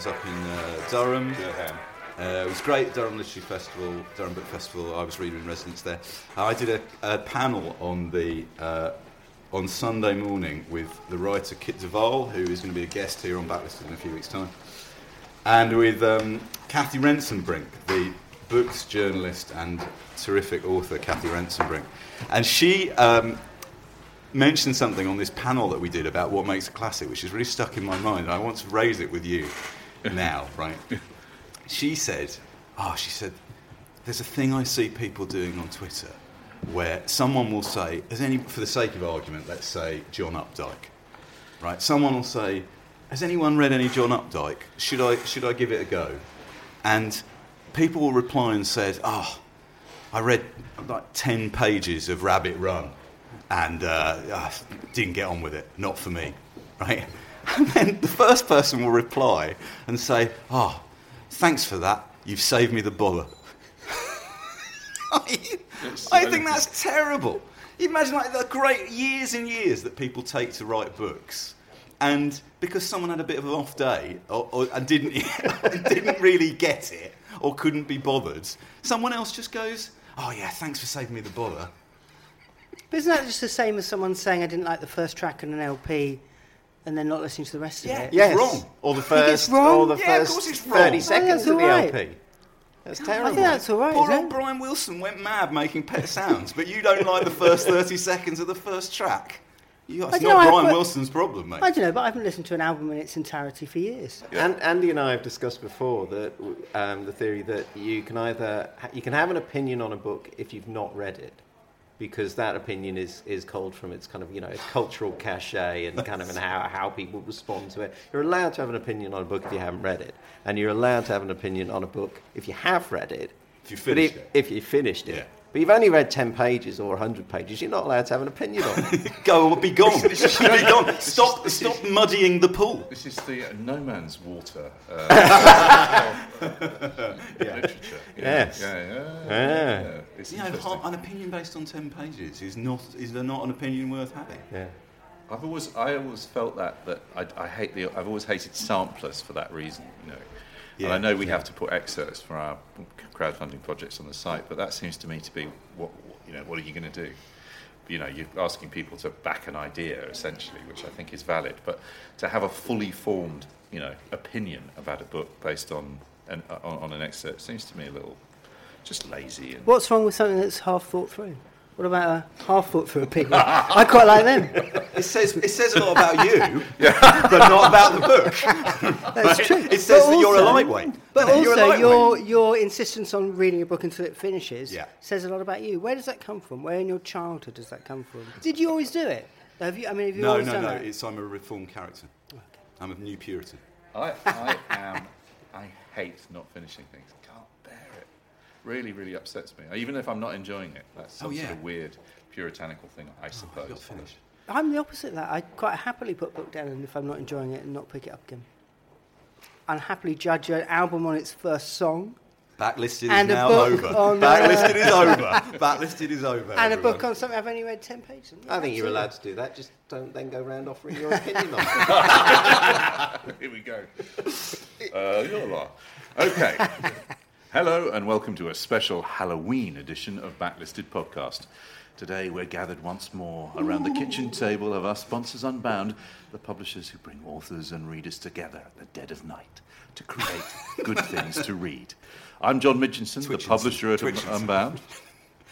Was up in uh, Durham. Uh, it was great, Durham Literary Festival, Durham Book Festival. I was reader in residence there. Uh, I did a, a panel on the uh, on Sunday morning with the writer Kit de Waal, who is going to be a guest here on Backlisted in a few weeks' time, and with um, Kathy Rentzenbrink, the books journalist and terrific author Kathy Rentzenbrink, and she. Um, mentioned something on this panel that we did about what makes a classic, which is really stuck in my mind. And I want to raise it with you now, right? She said, "Oh, she said, there's a thing I see people doing on Twitter where someone will say, any for the sake of argument, let's say John Updike, right? Someone will say, has anyone read any John Updike? Should I should I give it a go? And people will reply and said, oh." I read like 10 pages of Rabbit Run and uh, uh, didn't get on with it. Not for me, right? And then the first person will reply and say, "Oh, thanks for that. You've saved me the bother." I, I think that's terrible. Imagine like the great years and years that people take to write books, and because someone had a bit of an off day or, or, and didn't didn't really get it or couldn't be bothered, someone else just goes, "Oh yeah, thanks for saving me the bother." But isn't that just the same as someone saying I didn't like the first track on an LP and then not listening to the rest Yeah. of it? Yes. wrong. Or the first, wrong? or the Yeah, of first course it's 30 wrong. I think seconds of the all right. LP. That's terrible. I terrible. think that's all right, Poor old? Brian Wilson went mad making pet sounds, but you don't like the first 30 seconds of the first track. You, it's don't not know, I- Brian Wilson's problem, mate. I don't know, but I haven't listened to an album in its entirety for years. And Andy and I have discussed before that um, the theory that you can either you can have an opinion on a book if you've not read it, because that opinion is is culled from its kind of you know its cultural cachet and kind of and how how people respond to it. You're allowed to have an opinion on a book if you haven't read it, and you're allowed to have an opinion on a book if you have read it. If you finished if, it. if you finished it. Yeah. But you've only read 10 pages or 100 pages, you're not allowed to have an opinion on it. Go, be gone. be gone. Stop, stop muddying the pool. This is the uh, no man's water uh, of, uh, literature. you know. Yes. Yeah, yeah. Yeah. yeah. It's You know, an opinion based on 10 pages is not, is there not an opinion worth having? Yeah. I've always, I always felt that that I, I hate the, I've always hated samplers for that reason. You know, Yeah, and I know we have to put excerpts for our crowdfunding projects on the site, but that seems to me to be what, you know, what are you going to do? You know, you're asking people to back an idea essentially, which I think is valid, but to have a fully formed, you know, opinion about a book based on an, on, on an excerpt seems to me a little just lazy and What's wrong with something that's half thought through? What about a half thought through pig? I quite like them. It says, it says a lot about you, but not about the book. That's true. It says But that you're a lightweight. But You're a also, lightweight. your your insistence on reading a book until it finishes Yeah. says a lot about you. Where does that come from? Where in your childhood does that come from? Did you always do it? Have you? I mean, have you No, always no, done no. that? It's, I'm a reformed character. I'm a new Puritan. I, I am. I hate not finishing things. Can't bear it. Really, really upsets me. Even if I'm not enjoying it, that's some Oh, yeah. sort of weird puritanical thing, I I've suppose. got finished. I'm the opposite of that. I quite happily put a book down, and if I'm not enjoying it, and not pick it up again. I'll happily judge an album on its first song, Backlisted is And a now book over. on, uh, Backlisted is over. Backlisted is over. and a book on something I've only read ten pages. on. I think you're allowed to do that. Just don't then go around offering your opinion on it. Here we go. Uh, yola. Okay. Hello and welcome to a special Halloween edition of Backlisted Podcast. Today we're gathered once more around the kitchen table of our sponsors Unbound, the publishers who bring authors and readers together at the dead of night to create good things to read. I'm John Mitchinson, the Twitchinson. publisher at Twitchinson. Unbound.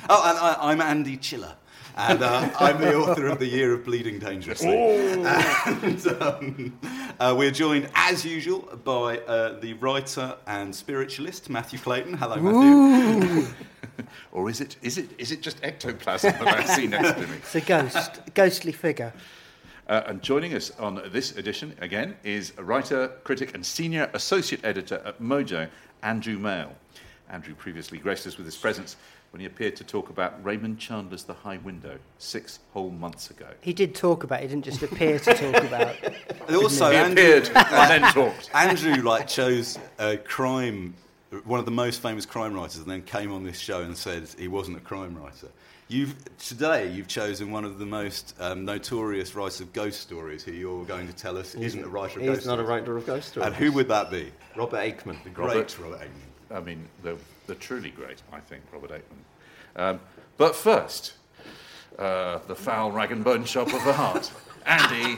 Oh, and I, I'm Andy Chiller. And uh, I'm the author of The Year of Bleeding Dangerously. And um, uh, we're joined, as usual, by uh, the writer and spiritualist, Matthew Clayton. Hello, Matthew. Or is it, is it, is it just ectoplasm that I see next to me? It's a ghost, a ghostly figure. Uh, and joining us on this edition, again, is a writer, critic, and senior associate editor at Mojo, Andrew Male. Andrew previously graced us with his presence when he appeared to talk about Raymond Chandler's The High Window six whole months ago. He did talk about it, he didn't just appear to talk about it. And also, He Andrew, appeared and then talked. Andrew like chose a crime, one of the most famous crime writers, and then came on this show and said he wasn't a crime writer. You've today you've chosen one of the most um, notorious writers of ghost stories, who you're going to tell us isn't a writer of ghost stories. He's not a stories. witer of ghost stories. And who would that be? Robert Aickman. The great Robert. Robert Aickman. I mean, the, the truly great, I think, Robert Aickman. Um, but first, uh, the foul rag and bone shop of the heart. Andy,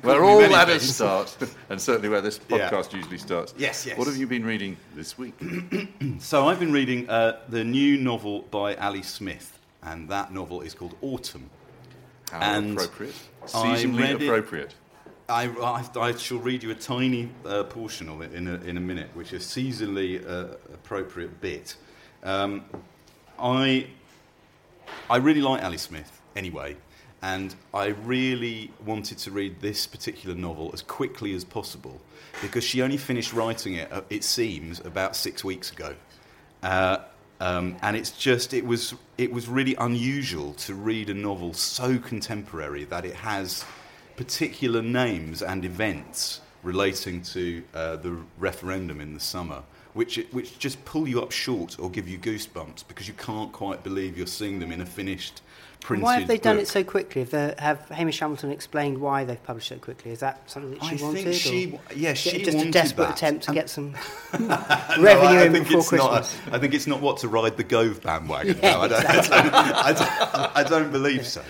where all ladders start, and certainly where this Yeah. podcast usually starts. Yes, yes. What have you been reading this week? So I've been reading uh, the new novel by Ali Smith, and that novel is called Autumn. How And appropriate. Seasonally read it- appropriate. I, I, I shall read you a tiny uh, portion of it in a, in a minute, which is seasonally uh, appropriate bit. Um, I, I really like Ali Smith anyway, and I really wanted to read this particular novel as quickly as possible because she only finished writing it, uh, it seems, about six weeks ago. Uh, um, and it's just, it was, it was really unusual to read a novel so contemporary that it has particular names and events relating to uh, the referendum in the summer, which, which just pull you up short or give you goosebumps because you can't quite believe you're seeing them in a finished printed Why have they done book. it so quickly? Have, they, have Hamish Hamilton explained why they've published so quickly? Is that something that she I wanted? think she, or yeah, she just wanted a desperate that. attempt to And- get some No, revenue I in think before it's not. Christmas? I think it's not what to ride the Gove bandwagon. Yeah, no, I, don't, I, don't, I, don't, I don't believe so.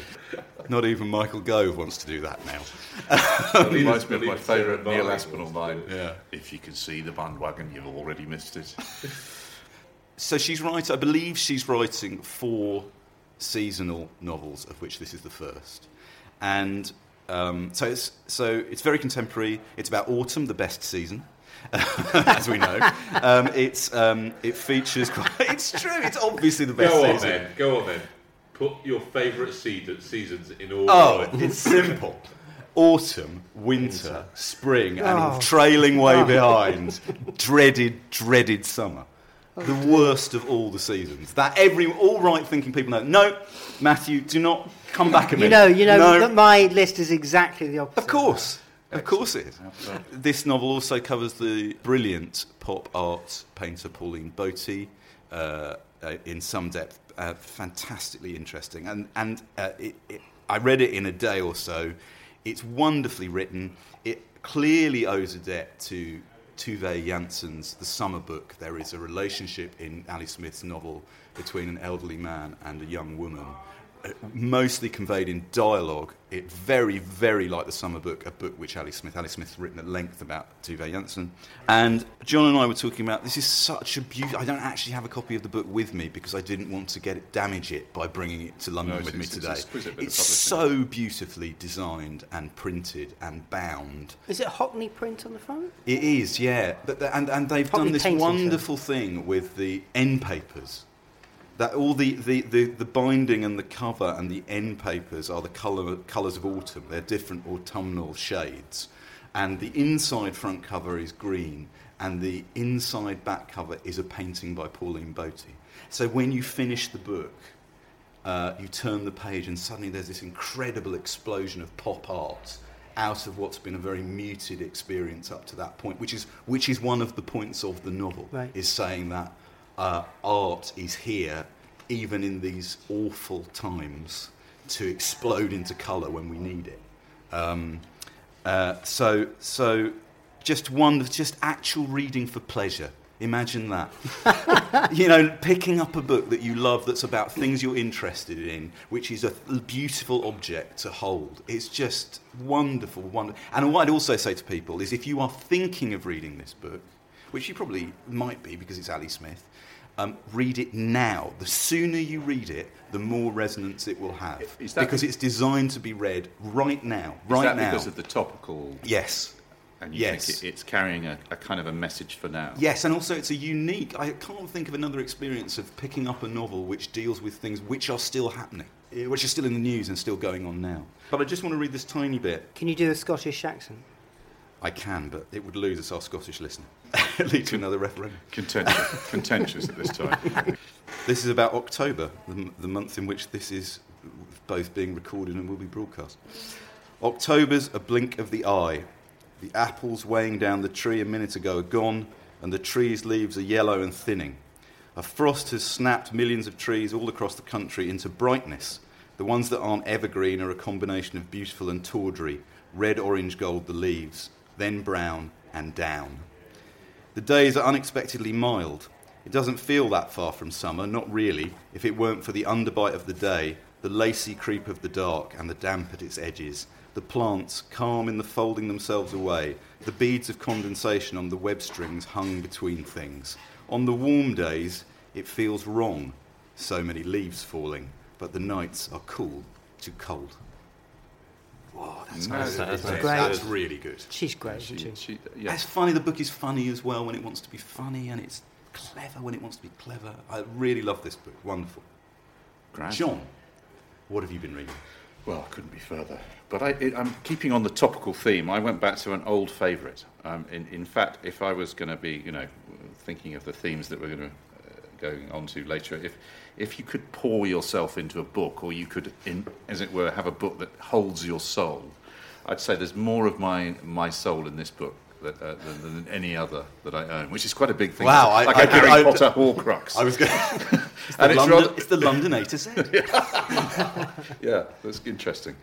Not even Michael Gove wants to do that now. That reminds me of my favourite Neil Aspinall line. Yeah. If you can see the bandwagon, you've already missed it. So she's writing. I believe she's writing four seasonal novels, of which this is the first. And um, so it's so it's very contemporary. It's about autumn, the best season. as we know, um, it's um, it features. Quite, it's true. It's obviously the best Go on season. then. Go on then. Put your favourite season, seasons in order. Oh, it's simple. Autumn, winter, spring, and Oh. trailing way behind, dreaded, dreaded summer. The worst of all the seasons. That every all right thinking people know. No, Matthew, do not come back a minute. You know, you know No. that my list is exactly the opposite. Of course. Of course it is. This novel also covers the brilliant pop art painter Pauline Boty uh, uh, in some depth. Uh, fantastically interesting. And, and uh, it, it, I read it in a day or so. It's wonderfully written. It clearly owes a debt to Tove Jansson's The Summer Book. There is a relationship in Ali Smith's novel between an elderly man and a young woman mostly conveyed in dialogue. It very, very like the Summer Book, a book which Ali Smith, Ali Smith's written at length about Tove Jansson. And John and I were talking about this is such a beautiful. I don't actually have a copy of the book with me because I didn't want to get it damage it by bringing it to London No, with it's- me today. exquisite bit of It's so beautifully designed and printed and bound. Is it Hockney print on the front? It is, yeah. But the, and and they've Probably done this painting wonderful thing with the end papers. That all the, the, the, the binding and the cover and the end papers are the colour colours of autumn. They're different autumnal shades, and the inside front cover is green, and the inside back cover is a painting by Pauline Boty. So when you finish the book, uh, you turn the page and suddenly there's this incredible explosion of pop art out of what's been a very muted experience up to that point, which is, which is one of the points of the novel, Right. is saying that uh, art is here even in these awful times to explode into colour when we need it. Um, uh, so, so just one, just actual reading for pleasure. Imagine that. you know, picking up a book that you love that's about things you're interested in, which is a beautiful object to hold. It's just wonderful, wonderful. And what I'd also say to people is if you are thinking of reading this book, which you probably might be because it's Ali Smith, Um, read it now. The sooner you read it, the more resonance it will have. Is that because be- it's designed to be read right now. Is Right that now. because of the topical? yes. And you Yes. think it, it's carrying a, a kind of a message for now. Yes, and also it's a unique. I can't think of another experience of picking up a novel which deals with things which are still happening, which are still in the news and still going on now. But I just want to read this tiny bit. Can you do a Scottish accent? I can, but it would lose us our Scottish listener. Lead to another referendum. Contentious, contentious at this time. This is about October, the, the month in which this is both being recorded and will be broadcast. October's a blink of the eye. The apples weighing down the tree a minute ago are gone, and the tree's leaves are yellow and thinning. A frost has snapped millions of trees all across the country into brightness. The ones that aren't evergreen are a combination of beautiful and tawdry red, orange, gold, the leaves, then brown and down. The days are unexpectedly mild. It doesn't feel that far from summer, not really, if it weren't for the underbite of the day, the lacy creep of the dark, and the damp at its edges. The plants, calm in the folding themselves away, the beads of condensation on the web strings hung between things. On the warm days, it feels wrong, so many leaves falling, but the nights are cool, too cold. Whoa, that's, No, that's, that's great. that's really good. She's great, She, isn't she? she, yeah. It's funny. The book is funny as well when it wants to be funny, and it's clever when it wants to be clever. I really love this book. Wonderful. Grand. John, what have you been reading? Well, I couldn't be further. But I, it, I'm keeping on the topical theme. I went back to an old favourite. Um, in, in fact, if I was going to be, you know, thinking of the themes that we're going to uh, going on to later, if if you could pour yourself into a book, or you could, in, as it were, have a book that holds your soul, I'd say there's more of my my soul in this book. That, uh, than, than any other that I own, which is quite a big thing. Wow, I- like I- a Harry I- Potter Horcrux. I was going. it's, the And it's London, rather- it's the London A to Z. yeah, that's interesting.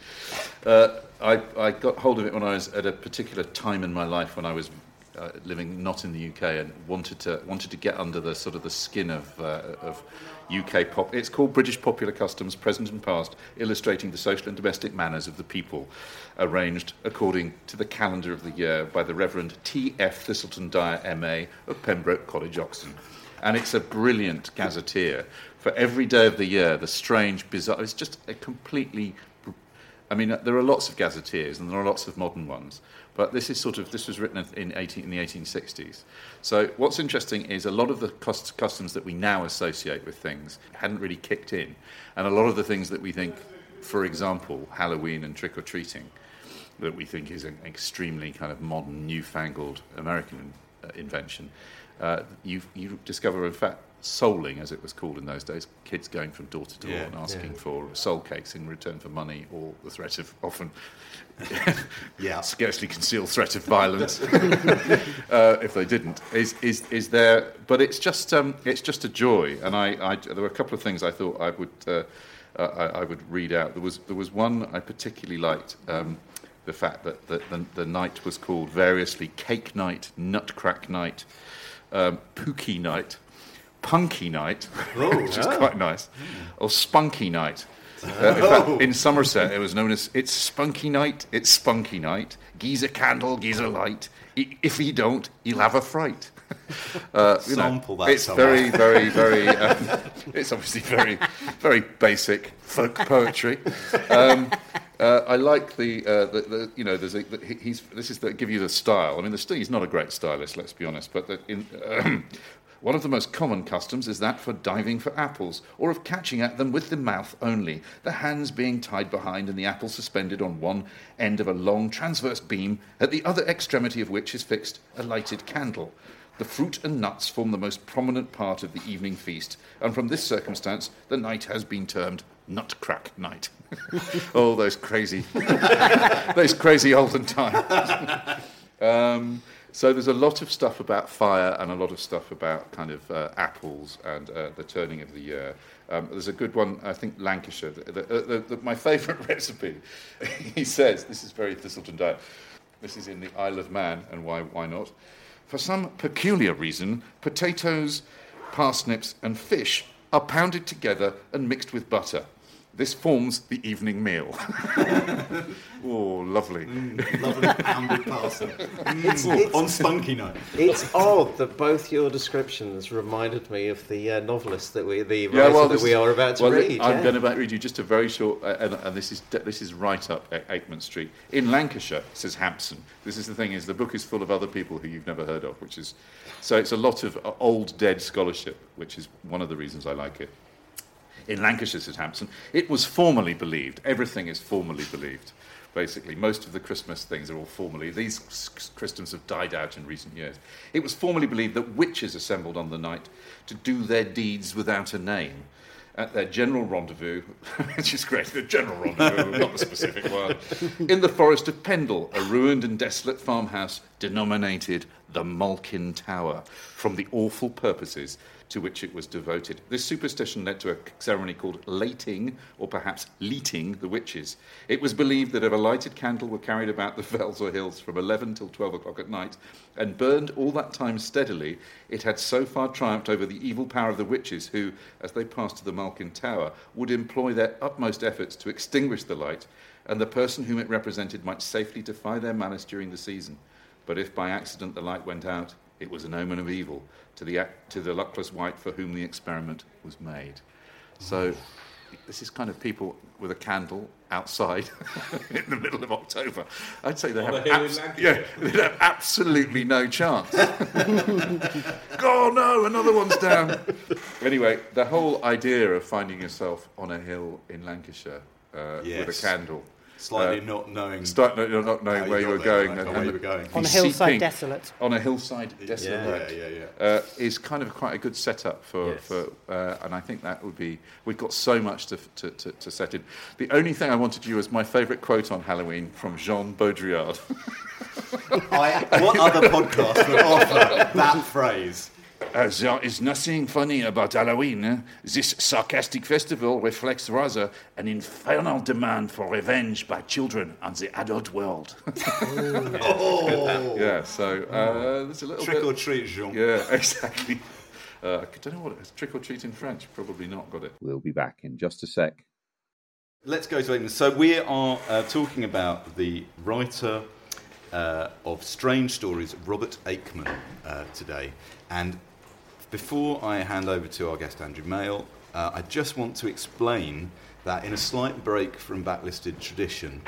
Uh, I, I got hold of it when I was at a particular time in my life when I was uh, living not in the UK and wanted to wanted to get under the sort of the skin of uh, of UK pop. It's called British Popular Customs, Present and Past, illustrating the social and domestic manners of the people, arranged according to the calendar of the year by the Reverend T. F. Thiselton Dyer, M.A. of Pembroke College, Oxon. And it's a brilliant gazetteer for every day of the year. The strange, bizarre. It's just a completely I mean, there are lots of gazetteers and there are lots of modern ones, but this is sort of this was written in, 18, in the 1860s. So what's interesting is a lot of the cust- customs that we now associate with things hadn't really kicked in, and a lot of the things that we think, for example, Halloween and trick or treating, that we think is an extremely kind of modern, newfangled American uh, invention, uh, you you discover in fact souling, as it was called in those days, kids going from door to door Yeah, and asking yeah. for soul cakes in return for money or the threat of often Yeah. scarcely concealed threat of violence. Uh, if they didn't. Is, is, is there but it's just um, it's just a joy. And I, I there were a couple of things I thought I would uh, uh, I, I would read out. There was there was one I particularly liked um, the fact that the, the, the night was called variously cake night nutcrack night um, pookie night punky night which is quite nice or spunky night uh, in, fact, in Somerset, it was known as "It's Spunky Night, It's Spunky Night. Geezer candle, geezer light. If he don't, he'll have a fright." Uh, you know, that It's somewhere. very, very, very. Um, it's obviously very, very basic folk poetry. Um, uh, I like the, uh, the, the, you know, there's a, the, he's, this is to give you the style. I mean, the st- he's not a great stylist, let's be honest, but the, in, one of the most common customs is that for diving for apples, or of catching at them with the mouth only, the hands being tied behind and the apple suspended on one end of a long transverse beam, at the other extremity of which is fixed a lighted candle. The fruit and nuts form the most prominent part of the evening feast, and from this circumstance, the night has been termed Nutcrack Night. oh, those crazy, those crazy olden times. Um, so there's a lot of stuff about fire and a lot of stuff about kind of uh, apples and uh, the turning of the year. Um, there's a good one, I think Lancashire. The, the, the, my favourite recipe, he says, this is very Thiselton Dyer. This is in the Isle of Man, and why, why not? For some peculiar reason, potatoes, parsnips, and fish are pounded together and mixed with butter. This forms the evening meal. oh, lovely. Lovely pounded parsnip. It's, Mm. it's, On spunky night. it's odd that both your descriptions reminded me of the uh, novelist that we, the Yeah, well, that this we are about to well, read. I'm yeah. going to read you just a very short, uh, and, and this is this is right up A- Aickman Street in Lancashire. Says Hampson. This is the thing: is the book is full of other people who you've never heard of, which is so it's a lot of uh, old dead scholarship, which is one of the reasons I like it. In Lancashire, says Hampson, it was formally believed. Everything is formally believed. Basically, most of the Christmas things are all formally. These Christmas have died out in recent years. It was formally believed that witches assembled on the night to do their deeds without a name at their general rendezvous, which is great, the general rendezvous, not the specific one, in the forest of Pendle, a ruined and desolate farmhouse denominated the Malkin Tower, from the awful purposes to which it was devoted. This superstition led to a ceremony called lating, or perhaps leeting the witches. It was believed that if a lighted candle were carried about the fells or hills from 11 till 12 o'clock at night and burned all that time steadily, it had so far triumphed over the evil power of the witches who, as they passed to the Malkin Tower, would employ their utmost efforts to extinguish the light, and the person whom it represented might safely defy their malice during the season. But if by accident the light went out, it was an omen of evil to the, to the luckless wight for whom the experiment was made. So, this is kind of people with a candle outside in the middle of October. I'd say they have, abs- yeah, they have absolutely no chance. oh no, another one's down. Anyway, the whole idea of finding yourself on a hill in Lancashire uh, with a candle. Slightly Uh, not knowing. Start no, you're not knowing where you got were going. right, and- or where and you were going. On a hillside seeping- desolate. On a hillside desolate. yeah, yeah, yeah. Uh, is kind of quite a good setup for, Yes. for uh, and I think that would be. We've got so much to, to, to, to set in. The only thing I wanted you as my favourite quote on Halloween from Jean Baudrillard. I, what other podcast would offer that phrase? Uh, there is nothing funny about Halloween. eh? This sarcastic festival reflects rather an infernal demand for revenge by children on the adult world. Oh, yeah, so uh, there's a little trick bit. or treat, Jean. Yeah, exactly. Uh, I don't know what it is. Trick or treat in French. Probably not got it. We'll be back in just a sec. Let's go to England. So we are uh, talking about the writer uh, of Strange Stories, Robert Aickman, uh, today. And before I hand over to our guest Andrew Male, uh, I just want to explain that in a slight break from backlisted tradition,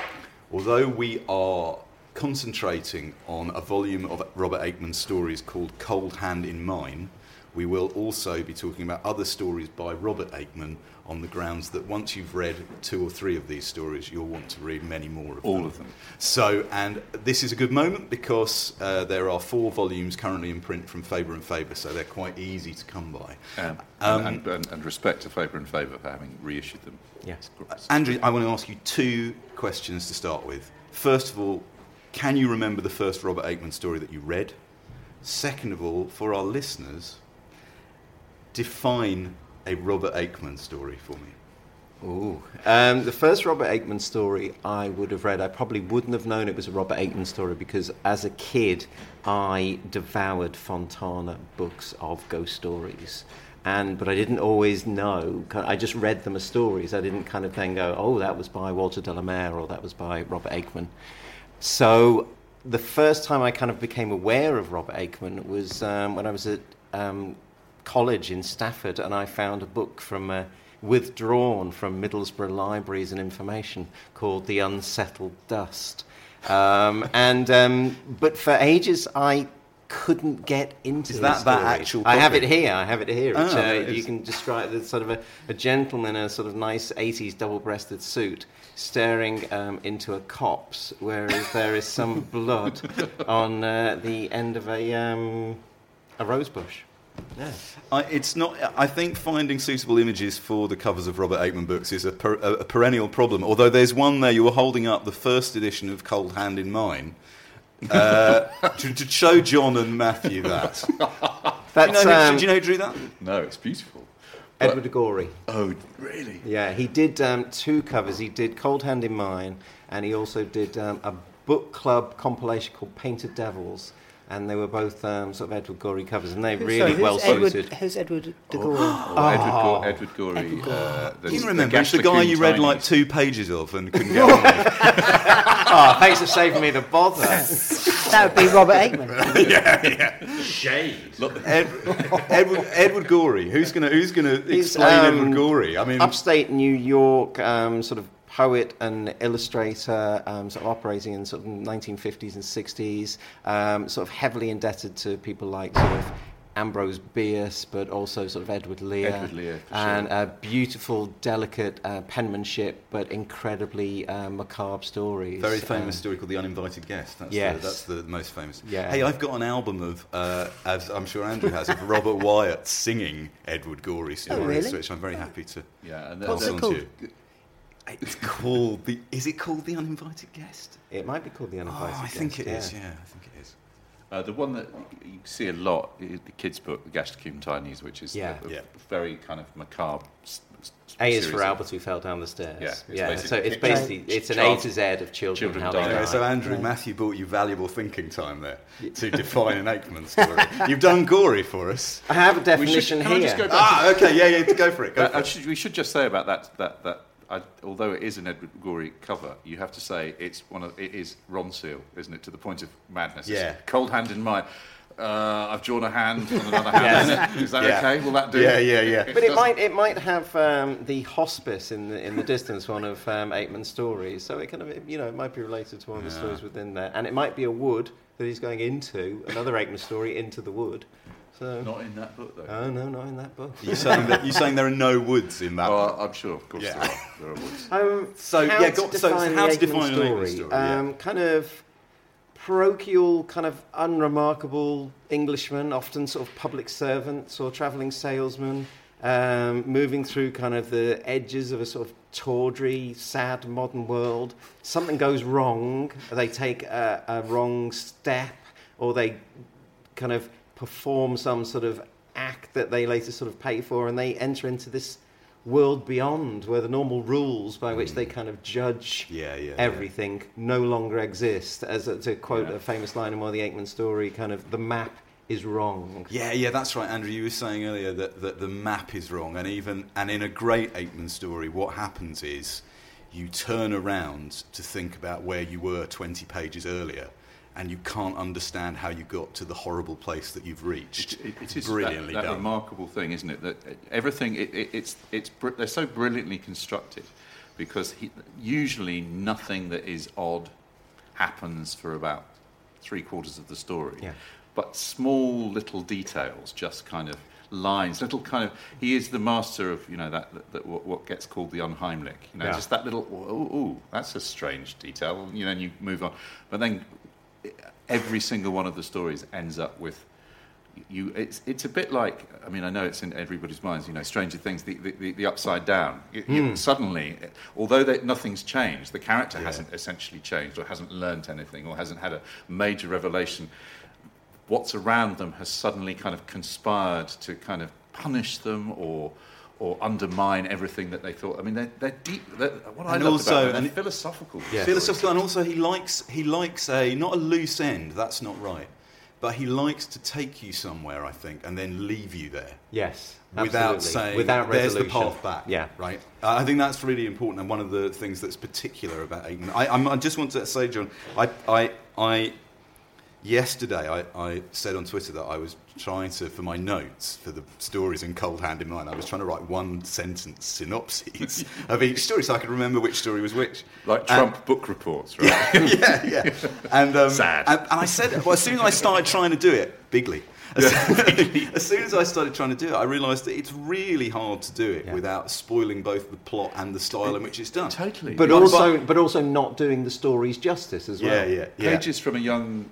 although we are concentrating on a volume of Robert Aickman's stories called Cold Hand in Mine, we will also be talking about other stories by Robert Aickman on the grounds that once you've read two or three of these stories, you'll want to read many more of them. All of them. So, and this is a good moment because uh, there are four volumes currently in print from Faber and Faber, so they're quite easy to come by. Um, Um, and, and, and respect to Faber and Faber for having reissued them. Yes. Andrew, I want to ask you two questions to start with. First of all, can you remember the first Robert Aickman story that you read? Second of all, for our listeners, define a Robert Aickman story for me. Ooh. Um, the first Robert Aickman story I would have read, I probably wouldn't have known it was a Robert Aickman story because as a kid I devoured Fontana books of ghost stories. And, but I didn't always know. I just read them as stories. I didn't kind of then go, oh, that was by Walter de la Mare or that was by Robert Aickman. So the first time I kind of became aware of Robert Aickman was um, when I was at um, college in Stafford and I found a book from uh, withdrawn from Middlesbrough Libraries and Information called The Unsettled Dust. Um, and um, but for ages I couldn't get into Is that that actual I have it here. I have it here. It's, uh, you can describe it sort of a, a gentleman in a sort of nice 80s double-breasted suit staring um, into a copse, whereas there is some blood on uh, the end of a, um, a rose bush. Yeah. I, it's not. I think finding suitable images for the covers of Robert Aickman books is a, per, a, a perennial problem. Although there's one there, you were holding up the first edition of Cold Hand in Mine uh, to, to show John and Matthew that. do, you know who, um, do you know who drew that? No, it's beautiful. Edward Gorey. Oh, really? Yeah, he did um, two covers. He did Cold Hand in Mine, and he also did um, a book club compilation called Painted Devils, and they were both um, sort of Edward Gorey covers, and they're Who's- really sorry, who's well Edward, suited. Who's Edward de Gore? Oh, Edward, Gore, Edward Gorey. Edward Gorey. Uh, the, You remember it's the guy you read like two pages of and couldn't get on with. oh, thanks for saving me the bother. That would be Robert Aickman. Yeah, yeah. Shade. Ed, Edward, Edward Gorey. Who's gonna Who's gonna He's, explain um, Edward Gorey? I mean, Upstate New York, um, sort of poet and illustrator, um, sort of operating in sort of 1950s and 60s, um, sort of heavily indebted to people like sort of Ambrose Bierce, but also sort of Edward Lear. Edward Lear, for and sure. uh, beautiful, delicate uh, penmanship, but incredibly uh, macabre stories. very famous Um, story called The Uninvited Guest. That's, Yes. the, that's the most famous. Yeah. Hey, I've got an album of, uh, as I'm sure Andrew has, of Robert Wyatt singing Edward Gorey stories, really? which I'm very happy to Yeah, and What's then- it pass on called? To you. It's called the. Is it called The Uninvited Guest? It might be called The uninvited. Guest. Oh, Uninvited I think it Guest, is. yeah. Yeah, I think it is. Uh, the one that you see a lot is the kids' book, The Gashlycrumb Tinies, which is Yeah. a, a Yeah. very kind of macabre. s- s- A is for Albert who fell down the stairs. Yeah, it's yeah. So it's basically it's an Child- A to Z of children, children how they die. so Andrew, Matthew bought you valuable thinking time there to define an Aickman story. You've done gory for us. I have a We should- definition can I here. just go back Ah, okay, yeah, yeah, go for it. Go Uh, for I it. should, we should just say about that that that I, although it is an Edward Gorey cover, you have to say it's one of it is Ronseal, isn't it? To the point of madness. It's Yeah. cold hand in mind. Uh, I've drawn a hand and another hand. in it. Is that Yeah. okay? Will that do? Yeah, yeah, yeah. But it doesn't- might it might have um, the hospice in the in the distance, one of um, Aickman's stories. So it kind of you know it might be related to one of the stories within there, and it might be a wood that he's going into another Aickman story into the wood. So Not in that book though. oh no, not in that book. You're saying that you're saying there are no woods in that? oh, I'm sure, of course, Yeah. there are. There are woods. Um, So, how yeah, to go- so- so define how the to define Aickman an Aickman story? story, yeah. Um, kind of parochial, kind of unremarkable Englishman, often sort of public servants or travelling salesmen, um, moving through kind of the edges of a sort of tawdry, sad modern world. Something goes wrong, they take a, a wrong step, or they kind of perform some sort of act that they later sort of pay for, and they enter into this world beyond where the normal rules by which they hmm. kind of judge Yeah, yeah, yeah. everything no longer exist. As a, to quote Yeah. a famous line in one of the Aickman story, kind of the map is wrong. Yeah, yeah, that's right, Andrew. You were saying earlier that, that the map is wrong, and even and in a great Aickman story, what happens is you turn around to think about where you were 20 pages earlier, and you can't understand how you got to the horrible place that you've reached. It, it is brilliantly that, that done. remarkable thing, isn't it? That everything it, it, it's it's br- they're so brilliantly constructed because he, usually nothing that is odd happens for about three quarters of the story. Yeah. But small little details, just kind of lines, little kind of. He is the master of you know that, that, that what, what gets called the unheimlich. You know, Yeah. just that little. Oh, ooh, that's a strange detail. You know, and you move on. But then every single one of the stories ends up with you it's it's a bit like I mean I know it's in everybody's minds you know Stranger Things the the, the, upside down. You, you- hmm. suddenly although that nothing's changed the character hasn't essentially changed or hasn't learnt anything or hasn't had a major revelation what's around them has suddenly kind of conspired to kind of punish them or or undermine everything that they thought I mean they're, they're deep they're, what I And love also- about them, and- philosophical Yes. Philosophical, and also he likes he likes a not a loose end. That's not right, but he likes to take you somewhere. I think, and then leave you there. Yes, without absolutely. saying without there's the path back. Yeah. right. Uh, I think that's really important, and one of the things that's particular about Aickman. I, I just want to say, John, I, I, I yesterday I, I said on Twitter that I was trying to, for my notes for the stories in Cold Hand in Mine, I was trying to write one sentence synopses of each story so I could remember which story was which. like And- Trump book reports right yeah, yeah. And, um, Sad. And, and I said, well, as soon as I started trying to do it, bigly. As, as soon as I started trying to do it, I realised that it's really hard to do it Yeah. without spoiling both the plot and the style in which it's done. totally But But- also, but also not doing the stories justice as Yeah, well. yeah, yeah. pages from a young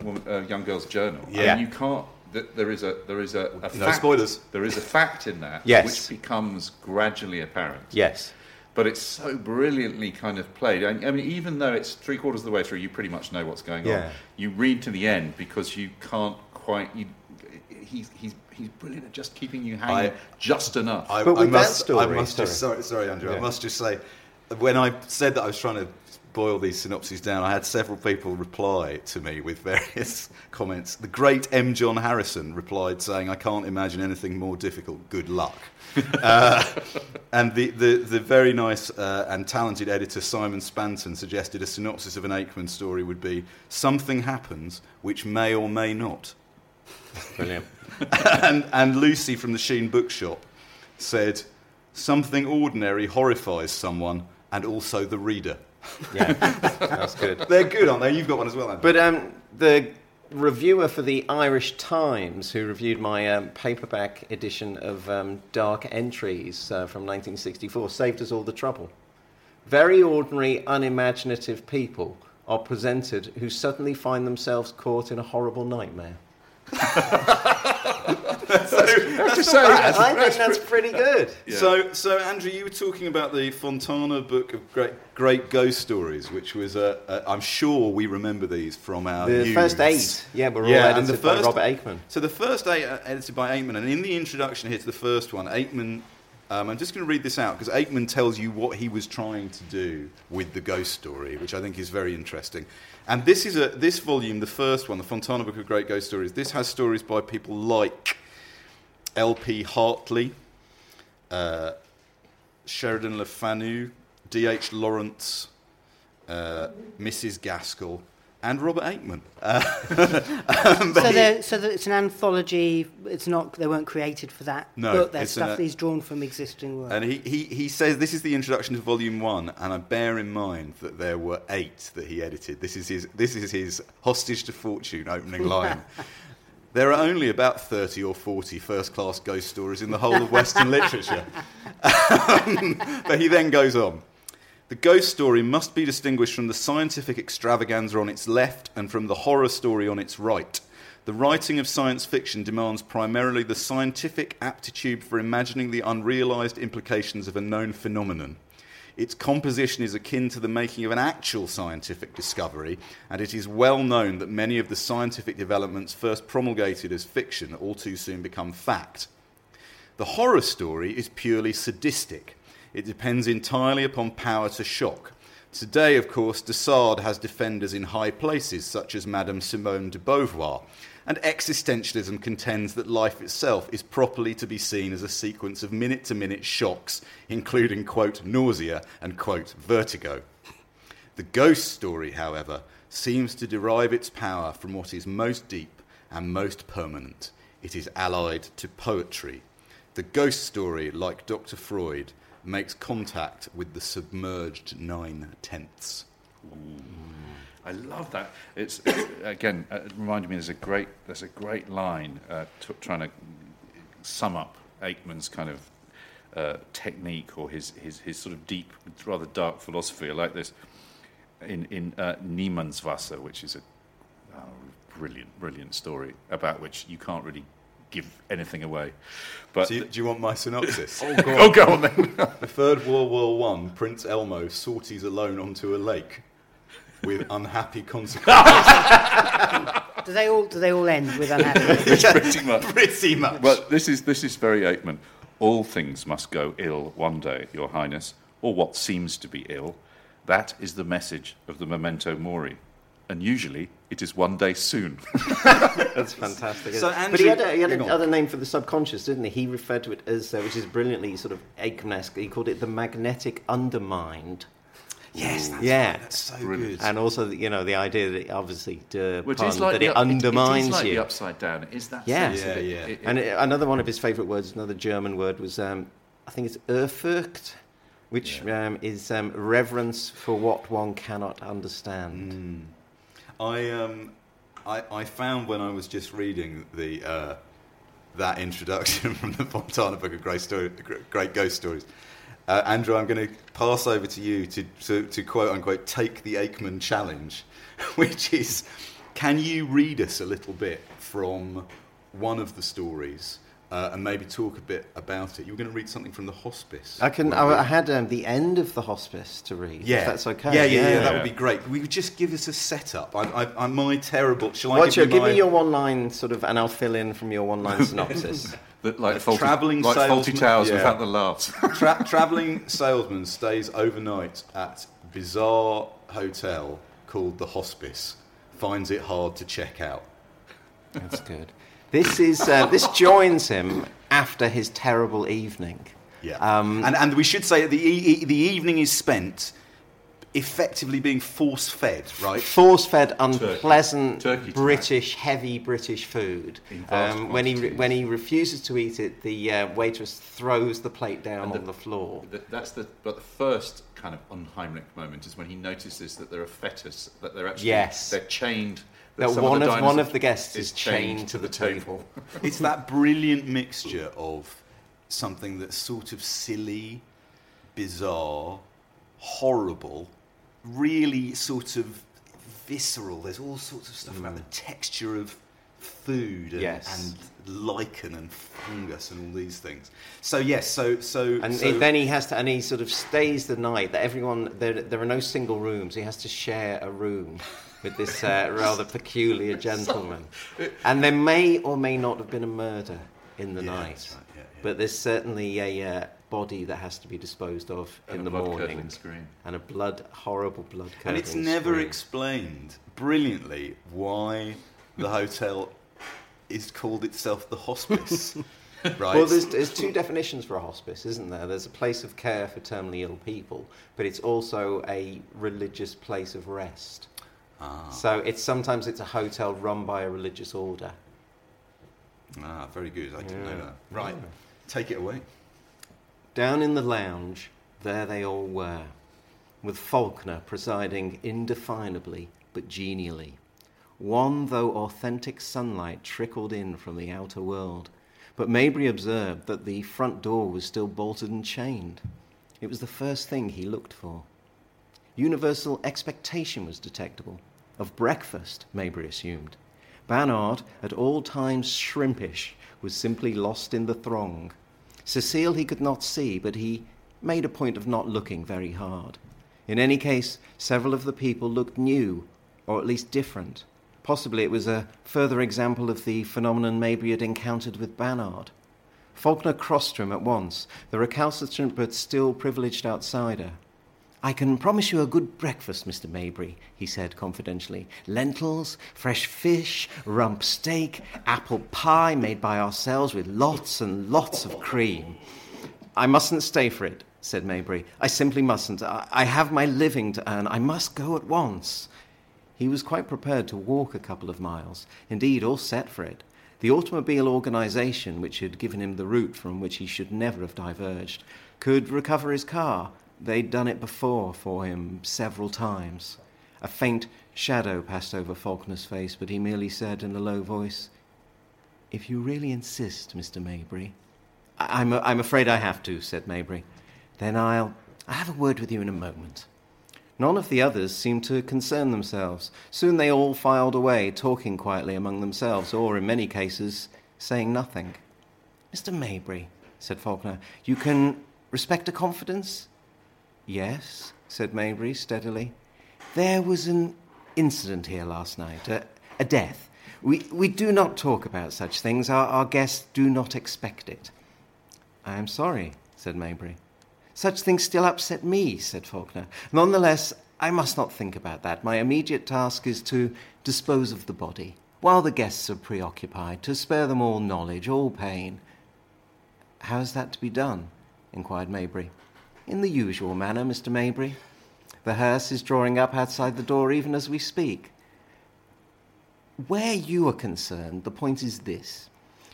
uh, woman, uh, young girl's journal. Yeah. and you can't. th- There is a there is a, a No fact, spoilers. There is a fact in that Yes. which becomes gradually apparent. Yes. But it's so brilliantly kind of played. I I mean, even though it's three quarters of the way through, you pretty much know what's going Yeah. on. You read to the end because you can't quite. You, he's he's he's brilliant at just keeping you hanging I- just enough. I, But I with that must, story- I must just, sorry. sorry, sorry, Andrew. I must just say, when I said that I was trying to boil these synopses down, I had several people reply to me with various comments. The great M. John Harrison replied saying, I can't imagine anything more difficult. Good luck. uh, and the, the, the very nice uh, and talented editor Simon Spanton suggested a synopsis of an Aickman story would be Something happens which may or may not. Brilliant. and, and Lucy from the Sheen Bookshop said, Something ordinary horrifies someone and also the reader. Yeah, that's good. They're good, aren't they? You've got one as well, Andy. But um, the reviewer for the Irish Times, who reviewed my um, paperback edition of um, Dark Entries uh, from 1964, saved us all the trouble. Very ordinary, unimaginative people are presented who suddenly find themselves caught in a horrible nightmare. Just say, I think that's pretty good. So, so Andrew, you were talking about the Fontana book of great, great ghost stories, which was, uh, uh, I'm sure we remember these from our The youths. first eight, yeah, were all Yeah, and edited the by first- Robert Aickman. So the first eight are edited by Aickman, and in the introduction here to the first one, Aickman. Um, I'm just going to read this out because Aickman tells you what he was trying to do with the ghost story, which I think is very interesting. And this is a this volume, the first one, the Fontana Book of Great Ghost Stories. This has stories by people like L.P. Hartley, uh, Sheridan Le Fanu, D.H. Lawrence, uh, Mrs. Gaskell, and Robert Aickman. Uh, so, they're- so that it's an anthology. It's not. They weren't created for that No, book. They're stuff an- that he's drawn from existing work. And he, he, he says this is the introduction to volume one, and I bear in mind that there were eight that he edited. This is his, this is his hostage to fortune opening line. There are only about 30 or 40 first class ghost stories in the whole of Western literature. Um, but he then goes on. The ghost story must be distinguished from the scientific extravaganza on its left and from the horror story on its right. The writing of science fiction demands primarily the scientific aptitude for imagining the unrealized implications of a known phenomenon. Its composition is akin to the making of an actual scientific discovery, and it is well known that many of the scientific developments first promulgated as fiction all too soon become fact. The horror story is purely sadistic. It depends entirely upon power to shock. Today, of course, de Sade has defenders in high places, such as Madame Simone de Beauvoir, and existentialism contends that life itself is properly to be seen as a sequence of minute to minute shocks, including, quote, nausea and, quote, vertigo. The ghost story, however, seems to derive its power from what is most deep and most permanent. It is allied to poetry. The ghost story, like Dr. Freud, makes contact with the submerged nine tenths. I love that. It's again uh, it reminded me. There's a great there's a great line uh, t- trying to sum up Aickman's kind of uh, technique or his, his his sort of deep, rather dark philosophy. I like this in in uh, Niemandswasser, which is a uh, brilliant brilliant story about which you can't really give anything away. But Do you, do you want my synopsis? oh, go on then. The Third World War One, Prince Elmo sorties alone onto a lake with unhappy consequences. do they all? Do they all end with unhappy? Pretty much. Pretty much. But this is this is very Aickman. All things must go ill one day, Your Highness, or what seems to be ill. That is the message of the memento mori, and usually it is one day soon. That's fantastic. So, but he had, a, he had hang on. another name for the subconscious, didn't he? He referred to it as, uh, which is brilliantly sort of Aickman-esque. He called it the magnetic undermined. Yes, that's Yeah. right, that's so Brilliant. good. And also, the- you know, the idea that it obviously uh, Which pun, is like that it up- undermines it is like you. the upside down. Is that Yeah. sense of Yeah, it. yeah. It- it- And another one of his favourite words, another German word, was um, I think it's Ehrfurcht, which um, is um, reverence for what one cannot understand. I um, I, I found when I was just reading the uh, that introduction from the Fontana Book of Great, Story, Great Ghost Stories. Uh, Andrew, I'm going to pass over to you to, to, to quote unquote take the Aickman challenge, which is can you read us a little bit from one of the stories uh, and maybe talk a bit about it? You were going to read something from the hospice. I can. I, I had um, the end of the hospice to read. Yeah, if that's okay. Yeah, yeah, yeah, that would be great. We would just give us a setup. I, I, I'm my terrible. Shall I What's give your, you give my, me your one line sort of, and I'll fill in from your one line synopsis. that like A faulty, travelling like faulty salesman- towers yeah. without the laughs. Tra- traveling salesman stays overnight at bizarre hotel called the Hospice finds it hard to check out. That's good. This is uh, this joins him after his terrible evening. Yeah. Um, and, and we should say that the, e- the evening is spent effectively being force fed, right? Force-fed, unpleasant Turkey to British, heavy British food. Um, when he re- when he refuses to eat it, the uh, waitress throws the plate down And on the floor. Th- That's the but the first kind of unheimlich moment is when he notices that there are fetus that they're actually Yes. they're chained. That some one the of one of the guests is chained to the table. It's that brilliant mixture of something that's sort of silly, bizarre, horrible, really sort of visceral. There's all sorts of stuff about the mm. texture of food and, Yes. and lichen and fungus and all these things. So yes, so so And so, it- then he has to, and he sort of stays the night. That everyone there, there are no single rooms. He has to share a room with this uh, rather peculiar gentleman. And there may or may not have been a murder in the Yeah, night, right, yeah, yeah. but there's certainly a uh, body that has to be disposed of And in the morning, and a blood, horrible blood and it's never explained brilliantly why the hotel is called itself the hospice. right? Well, there's, there's two definitions for a hospice, isn't there? There's a place of care for terminally ill people, but it's also a religious place of rest. Ah, So it's sometimes it's a hotel run by a religious order. ah, very good. I didn't Yeah. know that. Right, take it away. Down in the lounge, there they all were, with Faulkner presiding indefinably but genially. One though authentic sunlight trickled in from the outer world, but Maybury observed that the front door was still bolted and chained. It was the first thing he looked for. Universal expectation was detectable. Of breakfast, Maybury assumed. Bannard, at all times shrimpish, was simply lost in the throng. Cecile he could not see, but he made a point of not looking very hard. In any case, several of the people looked new, or at least different. Possibly it was a further example of the phenomenon Maybury had encountered with Bannard. Faulkner crossed him at once, the recalcitrant but still privileged outsider. I can promise you a good breakfast, Mr. Maybury, he said confidentially. Lentils, fresh fish, rump steak, apple pie made by ourselves with lots and lots of cream. I mustn't stay for it, said Maybury. I simply mustn't. I, I have my living to earn. I must go at once. He was quite prepared to walk a couple of miles, indeed, all set for it. The automobile organisation, which had given him the route from which he should never have diverged, could recover his car. They'd done it before for him several times. A faint shadow passed over Faulkner's face, but he merely said in a low voice, If you really insist, Mr. Maybury. I- I'm, I'm afraid I have to, said Maybury. Then I'll, I'll have a word with you in a moment. None of the others seemed to concern themselves. Soon they all filed away, talking quietly among themselves, or in many cases, saying nothing. Mr. Maybury, said Faulkner, you can respect a confidence? Yes, said Maybury steadily. There was an incident here last night, a, a death. We, we do not talk about such things. Our, our guests do not expect it. I am sorry, said Maybury. Such things still upset me, said Faulkner. Nonetheless, I must not think about that. My immediate task is to dispose of the body, while the guests are preoccupied, to spare them all knowledge, all pain. How is that to be done? inquired Maybury. In the usual manner, Mr. Maybury. The hearse is drawing up outside the door even as we speak. Where you are concerned, the point is this.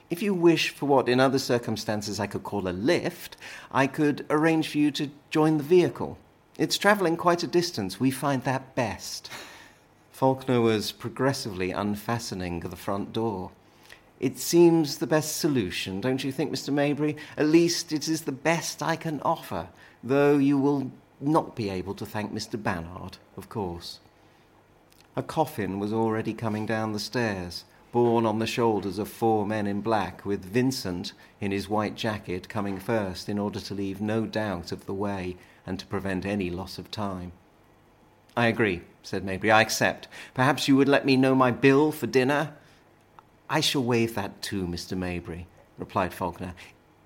If you wish for what in other circumstances I could call a lift, I could arrange for you to join the vehicle. It's travelling quite a distance. We find that best. Faulkner was progressively unfastening the front door. It seems the best solution, don't you think, Mr. Maybury? At least it is the best I can offer, though you will not be able to thank Mr. Bannard, of course. A coffin was already coming down the stairs, borne on the shoulders of four men in black, with Vincent, in his white jacket, coming first in order to leave no doubt of the way and to prevent any loss of time. I agree, said Maybury. I accept. Perhaps you would let me know my bill for dinner? I shall waive that too, Mr. Maybury, replied Faulkner.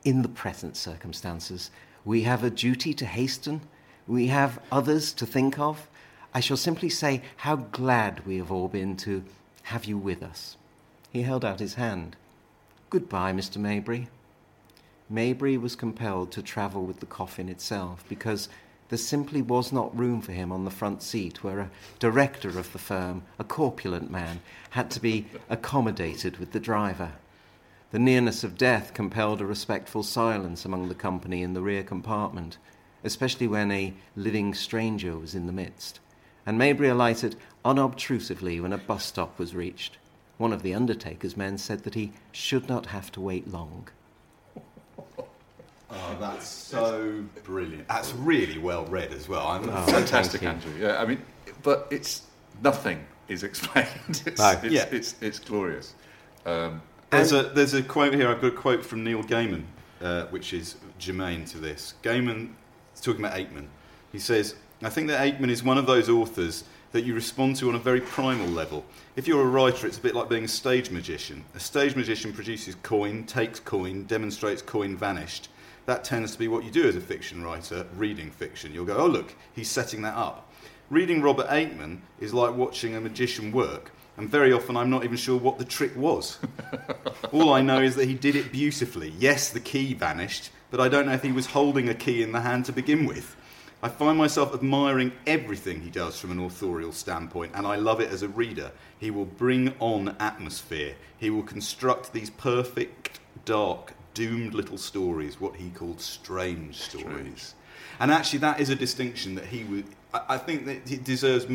In the present circumstances, we have a duty to hasten. we have others to think of, I shall simply say how glad we have all been to have you with us. He held out his hand. Goodbye, Mr. Maybury. Maybury was compelled to travel with the coffin itself because there simply was not room for him on the front seat where a director of the firm, a corpulent man, had to be accommodated with the driver. The nearness of death compelled a respectful silence among the company in the rear compartment, especially when a living stranger was in the midst. And Maybury alighted unobtrusively when a bus stop was reached. One of the undertaker's men said that he should not have to wait long. Oh, that's so brilliant. That's really well read as well. I'm Oh, Fantastic. Andrew. Yeah, I mean, but it's nothing is explained. It's, No. it's, Yeah. it's, it's glorious. Um, There's a there's a quote here. I've got a quote from Neil Gaiman, uh, which is germane to this. Gaiman is talking about Aickman. He says, "I think that Aickman is one of those authors that you respond to on a very primal level. If you're a writer, it's a bit like being a stage magician. A stage magician produces coin, takes coin, demonstrates coin vanished. That tends to be what you do as a fiction writer, reading fiction. You'll go, oh look, he's setting that up. Reading Robert Aickman is like watching a magician work." And very often, I'm not even sure what the trick was. All I know is that he did it beautifully. Yes, the key vanished, but I don't know if he was holding a key in the hand to begin with. I find myself admiring everything he does from an authorial standpoint, and I love it as a reader. He will bring on atmosphere. He will construct these perfect, dark, doomed little stories, what he called strange stories. And actually, that is a distinction that he would. I I think that he deserves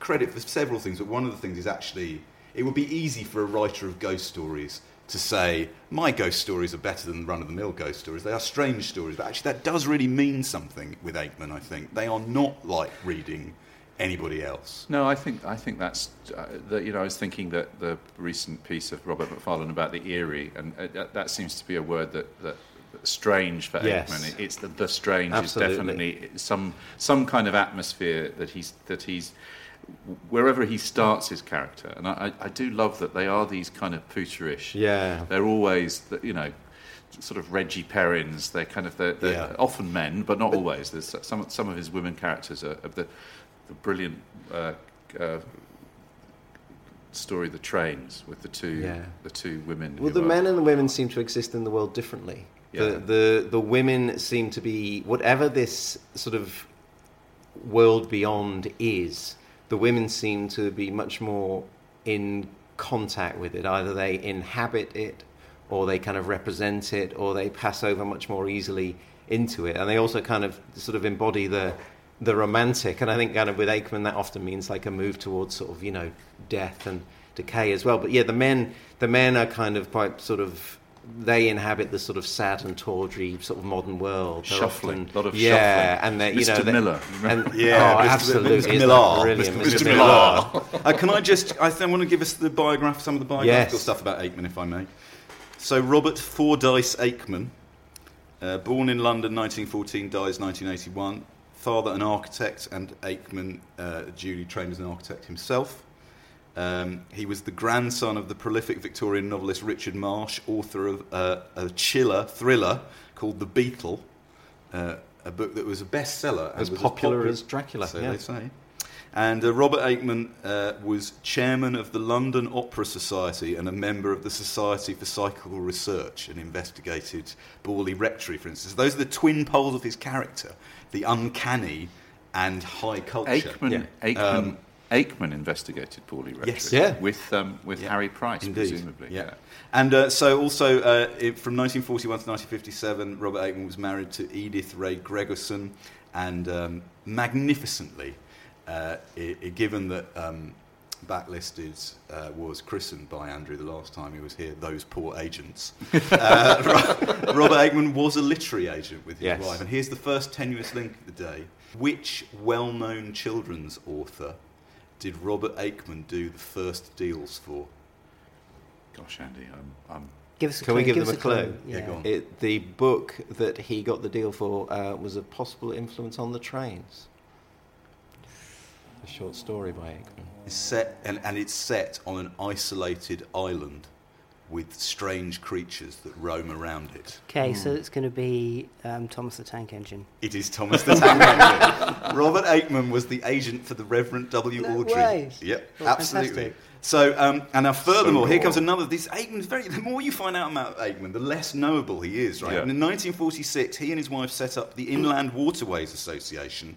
credit for several things, but one of the things is actually it would be easy for a writer of ghost stories to say my ghost stories are better than run-of-the-mill ghost stories. They are strange stories, but actually that does really mean something with Aickman. I think they are not like reading anybody else. no, I think I think that's uh, that. You know, I was thinking that the recent piece of Robert Macfarlane about the eerie, and uh, that- that seems to be a word that. that strange for Yes. Aickman. It- It's the, the strange Absolutely. is definitely some some kind of atmosphere that he's that he's wherever he starts his character, and I, I do love that they are these kind of pooterish. Yeah. they're always you know sort of Reggie Perrins. They're kind of they're, they're Yeah. often men, but not always. There's some some of his women characters are of the the brilliant. Uh, uh, story the trains with the two Yeah. the two women Well, the are- men and the women seem to exist in the world differently. Yeah. The, the the women seem to be whatever this sort of world beyond is. The women seem to be much more in contact with it. Either they inhabit it, or they kind of represent it, or they pass over much more easily into it. And they also kind of sort of embody the the romantic. And I think kind of with Aickman that often means like a move towards sort of you know death and decay as well. But yeah, the men the men are kind of quite sort of they inhabit the sort of sad and tawdry sort of modern world. They're Shuffling, often- lot of yeah, shuffling. and they you Mr. know they- Miller. and, Yeah, oh, Mr. absolutely, Mr. Miller. Mr. Mr. Mr. Miller. Uh, can I just? I think I want to give us the biograph, some of the biographical Yes. stuff about Aickman, if I may. So Robert Fordyce Aickman, uh, born in London 1914, dies 1981. Father an architect, and Aickman uh, duly trained as an architect himself. Um, he was the grandson of the prolific Victorian novelist Richard Marsh, author of uh, a chiller thriller called The Beetle, uh, a book that was a bestseller. and As was popular as Dracula, So yeah. they say. And uh, Robert Aickman uh, was chairman of the London Opera Society and a member of the Society for Psychical Research and investigated Borley Rectory, for instance. Those are the twin poles of his character the uncanny and high culture. Aickman, Yeah. Aickman, Um, Aickman investigated Rectory. Yes. Yeah. With, um, with Yeah. Harry Price, Indeed. presumably. Yeah. And uh, so, also, uh, it, from 1941 to 1957, Robert Aickman was married to Edith Ray Gregorson, and um, magnificently, uh, i i given that um, Backlisted uh, was christened by Andrew the last time he was here, those poor agents, uh, Robert Aickman was a literary agent with his Yes. wife. And here's the first tenuous link of the day. Which well known children's author did Robert Aickman do the first deals for? Gosh, Andy, I'm, I'm Give us a Can clue. we give give them us a clue? Yeah, go on. It, the book that he got the deal for uh, was a possible influence on the trains. A short story by Aickman. It's set and, and it's set on an isolated island with strange creatures that roam around it. Okay, so it's going to be um, Thomas the Tank Engine. It is Thomas the Tank Engine. Robert Aickman was the agent for the Reverend W. No Awdry. way. Yep, Oh, absolutely. fantastic. So, um, and now furthermore, here comes another. This Aickman's very. The more you find out about Aickman, the less knowable he is, right? Yeah. And in 1946, he and his wife set up the Inland Waterways Association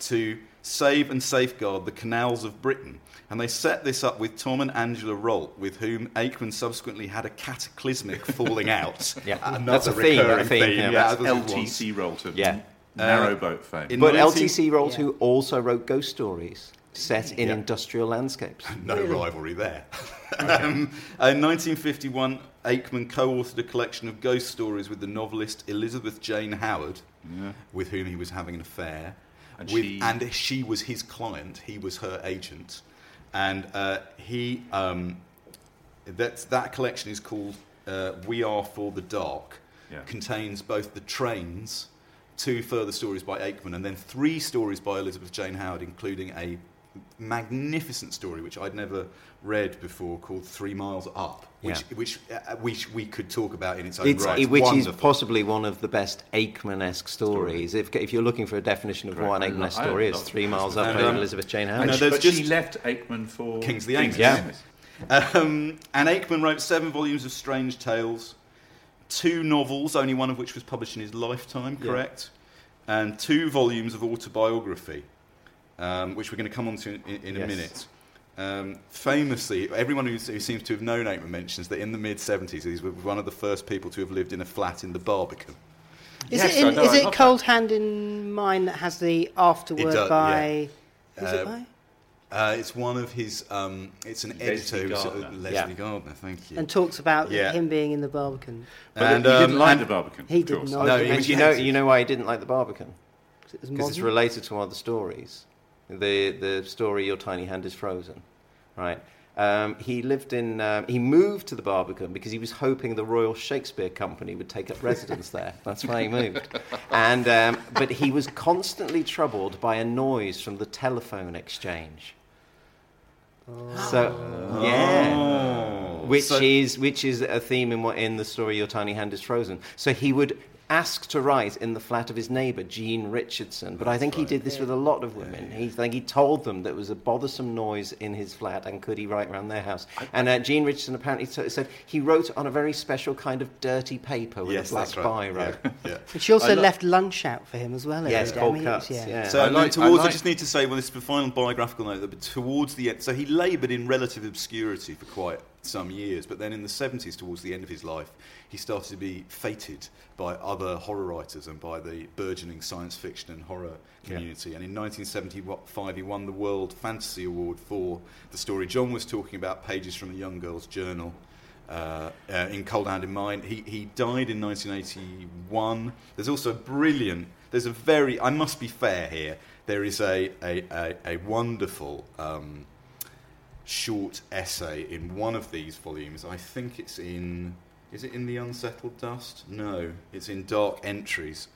to save and safeguard the canals of Britain. And they set this up with Tom and Angela Rolt, with whom Aickman subsequently had a cataclysmic falling out. Yeah. Another That's a theme, recurring a theme, yeah. Yeah, That's that was what it was. LTC Rolton. Yeah. Narrowboat fame. in- But 19 LTC Rolt, Yeah. who also wrote ghost stories set in Yeah. industrial landscapes. No rivalry there. um, in 1951, Aickman co-authored a collection of ghost stories with the novelist Elizabeth Jane Howard, with whom he was having an affair. And with, she- and she was his client. He was her agent, and uh, he um, that that collection is called uh, "We Are for the Dark." Yeah. Contains both the trains, two further stories by Aickman, and then three stories by Elizabeth Jane Howard, including a magnificent story which I'd never read before called Three Miles Up, which Yeah. which uh, which we could talk about in its own It's, right. it- which is possibly one of the best Aickman-esque stories. If, if you're looking for a definition of Correct. what I an Aickman-esque story is, Three Miles Up And, um, Elizabeth Jane I Howard. know but just- she left Aickman for Kings of the Angels. Yeah. Um, and Aickman wrote seven volumes of strange tales, two novels, only one of which was published in his lifetime, correct? And two volumes of autobiography, um, which we're going to come on to in, in a Yes. minute. Um, famously, everyone who, who seems to have known Aickman mentions that in the mid 70s, he was one of the first people to have lived in a flat in the Barbican. Is Yes, it, in, is it love Cold Hand in Mine that has the afterword does, by. Who's Uh, it by? Uh, it's one of his, um, it's an Leslie editor, who's, uh, Gardner. Leslie Yeah. Gardner, thank you. And talks about Yeah. him being in the Barbican. But And, he um, didn't like and- the Barbican. He of did course. not. No, And he you know, you know why he didn't like the Barbican? It Because it's related to other stories. The the story "Your Tiny Hand is Frozen," right? Um, he lived in. Um, he moved to the Barbican because he was hoping the Royal Shakespeare Company would take up residence there. That's why he moved. And um, but he was constantly troubled by a noise from the telephone exchange. So yeah. Oh. Which So- is which is a theme in what in the story Your Tiny Hand is Frozen. So he would ask to write in the flat of his neighbour Jean Richardson, but I think he did this with a lot of women. He I think he told them that there was a bothersome noise in his flat, and could he write around their house? And uh, Jean Richardson apparently t- said he wrote on a very special kind of dirty paper with yes, a black that's right. biro. Yeah, yeah. And she also lo- left lunch out for him as well. Yes, every day. Cold cuts. it's- Yeah. So I like- towards, I I, just need to say, well, this is the final biographical note, that towards the end, so he laboured in relative obscurity for quite some years, but then in the 70s, towards the end of his life, he started to be feted by other horror writers and by the burgeoning science fiction and horror community. And in 1975, he won the World Fantasy Award for the story John was talking about, Pages from a Young Girl's Journal. Uh, uh, in Cold Hand in Mine. He, he died in 1981. There's also a brilliant, there's a very, I must be fair here, there is a, a, a, a wonderful um, short essay in one of these volumes. I think it's in, is it in The Unsettled Dust? No, it's in Dark Entries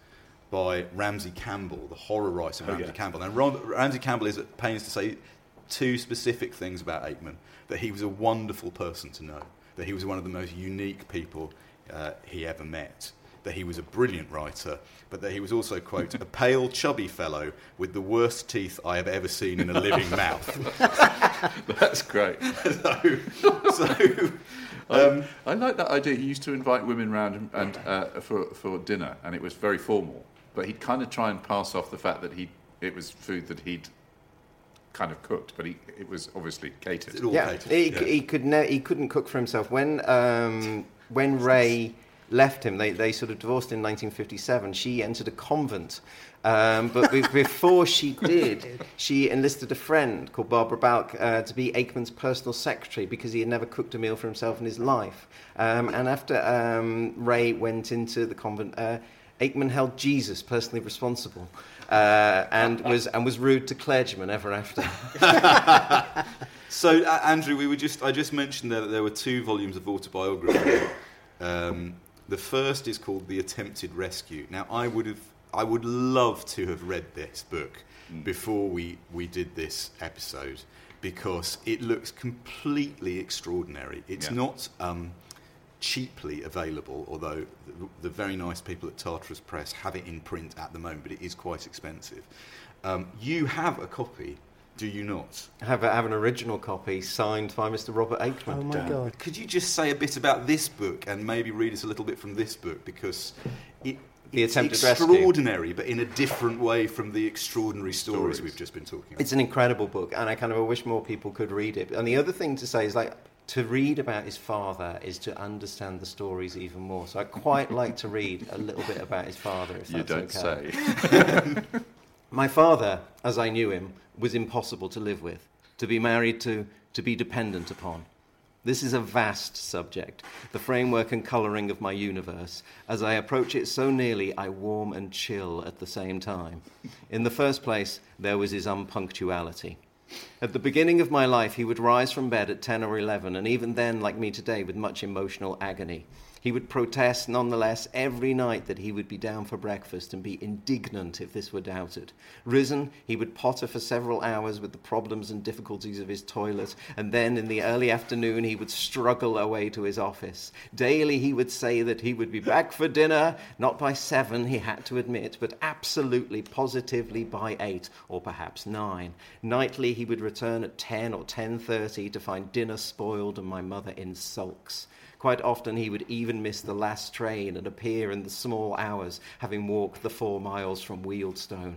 by Ramsey Campbell, the horror writer Oh, Ramsey yeah. Campbell. And Ram- Ramsey Campbell is at pains to say two specific things about Aickman that he was a wonderful person to know, that he was one of the most unique people uh, he ever met, that he was a brilliant writer, but that he was also, quote, a pale, chubby fellow with the worst teeth I have ever seen in a living mouth. That's great. so, so um, I like that idea. He used to invite women round and, and uh, for for dinner, and it was very formal. But he'd kind of try and pass off the fact that he it was food that he'd kind of cooked, but he it was obviously catered. it all Yeah, catered, he, yeah. he could ne- he couldn't cook for himself. When um, when Ray left him, they, they sort of divorced in 1957. She entered a convent, um, but be- before she did, she enlisted a friend called Barbara Balk uh, to be Aickman's personal secretary because he had never cooked a meal for himself in his life. Um, and after um, Ray went into the convent. Uh, Aickman held Jesus personally responsible, uh, and was and was rude to clergymen ever after. So, uh, Andrew, we were just, I just mentioned there that there were two volumes of autobiography. um, the first is called The Attempted Rescue. Now, I would have, I would love to have read this book before we, we did this episode because it looks completely extraordinary. It's Yeah. not, um, cheaply available, although the, the very nice people at Tartarus Press have it in print at the moment, but it is quite expensive. Um, you have a copy, do you not? Have, a, have an original copy signed by Mr. Robert Aickman. Oh my Dan, God. Could you just say a bit about this book and maybe read us a little bit from this book because it, The it's Attempted extraordinary, but in a different way from the extraordinary stories, Stories. we've just been talking about. It's an incredible book, and I kind of wish more people could read it. And the other thing to say is like to read about his father is to understand the stories even more. So I quite like to read a little bit about his father. If You that's don't okay. say. My father, as I knew him, was impossible to live with, to be married to, to be dependent upon. This is a vast subject, the framework and colouring of my universe. As I approach it so nearly, I warm and chill at the same time. In the first place, there was his unpunctuality. At the beginning of my life, he would rise from bed at 10 or 11, and even then, like me today, with much emotional agony. He would protest nonetheless every night that he would be down for breakfast and be indignant if this were doubted. Risen, he would potter for several hours with the problems and difficulties of his toilet, and then in the early afternoon he would struggle away to his office. Daily he would say that he would be back for dinner, not by seven, he had to admit, but absolutely, positively by eight, or perhaps nine. Nightly he would return at ten or ten thirty to find dinner spoiled and my mother in sulks. Quite often he would even miss the last train and appear in the small hours, having walked the four miles from Wealdstone.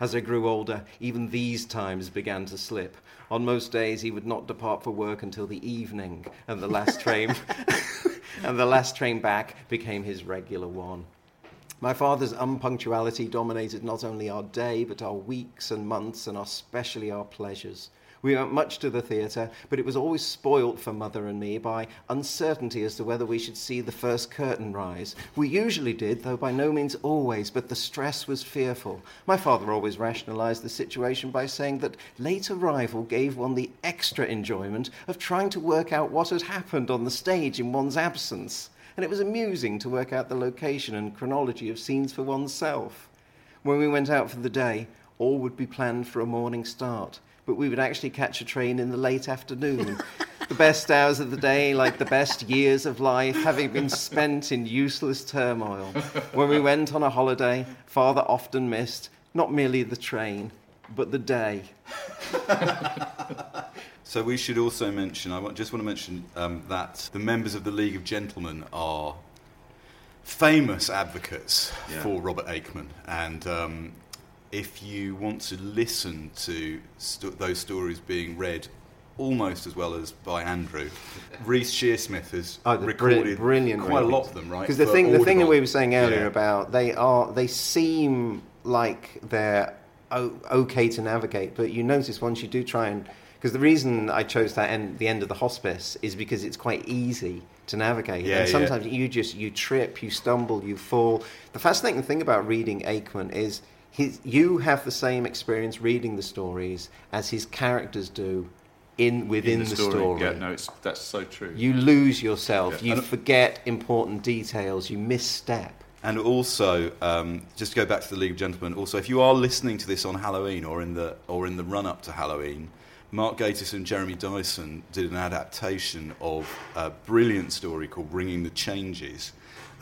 As I grew older, even these times began to slip. On most days he would not depart for work until the evening, and the last train and the last train back became his regular one. My father's unpunctuality dominated not only our day, but our weeks and months, and especially our pleasures. We went much to the theatre, but it was always spoilt for mother and me by uncertainty as to whether we should see the first curtain rise. We usually did, though by no means always, but the stress was fearful. My father always rationalised the situation by saying that late arrival gave one the extra enjoyment of trying to work out what had happened on the stage in one's absence and it was amusing to work out the location and chronology of scenes for oneself. When we went out for the day, all would be planned for a morning start, but we would actually catch a train in the late afternoon. the best hours of the day, like the best years of life, having been spent in useless turmoil. When we went on a holiday, father often missed not merely the train, but the day. So we should also mention, I just want to mention um, that the members of the League of Gentlemen are famous advocates Yeah. for Robert Aickman. And um, if you want to listen to st- those stories being read almost as well as by Andrew, Reece Shearsmith has Oh, recorded brilliant quite a lot of them, right? Because the thing, the thing that we were saying earlier Yeah. about they are, they seem like they're okay to navigate, but you notice once you do try and, because the reason I chose that end, the end of the hospice is because it's quite easy to navigate, Yeah, and yeah. sometimes you just you trip, you stumble, you fall. The fascinating thing about reading Aickman is his, you have the same experience reading the stories as his characters do in within In the story. Yeah, no, it's, that's so true. You lose yourself. Yeah. You forget important details. You misstep. And also, um, just to go back to the League of Gentlemen. Also, if you are listening to this on Halloween or in the or in the run up to Halloween, Mark Gatiss and Jeremy Dyson did an adaptation of a brilliant story called "Ringing the Changes,"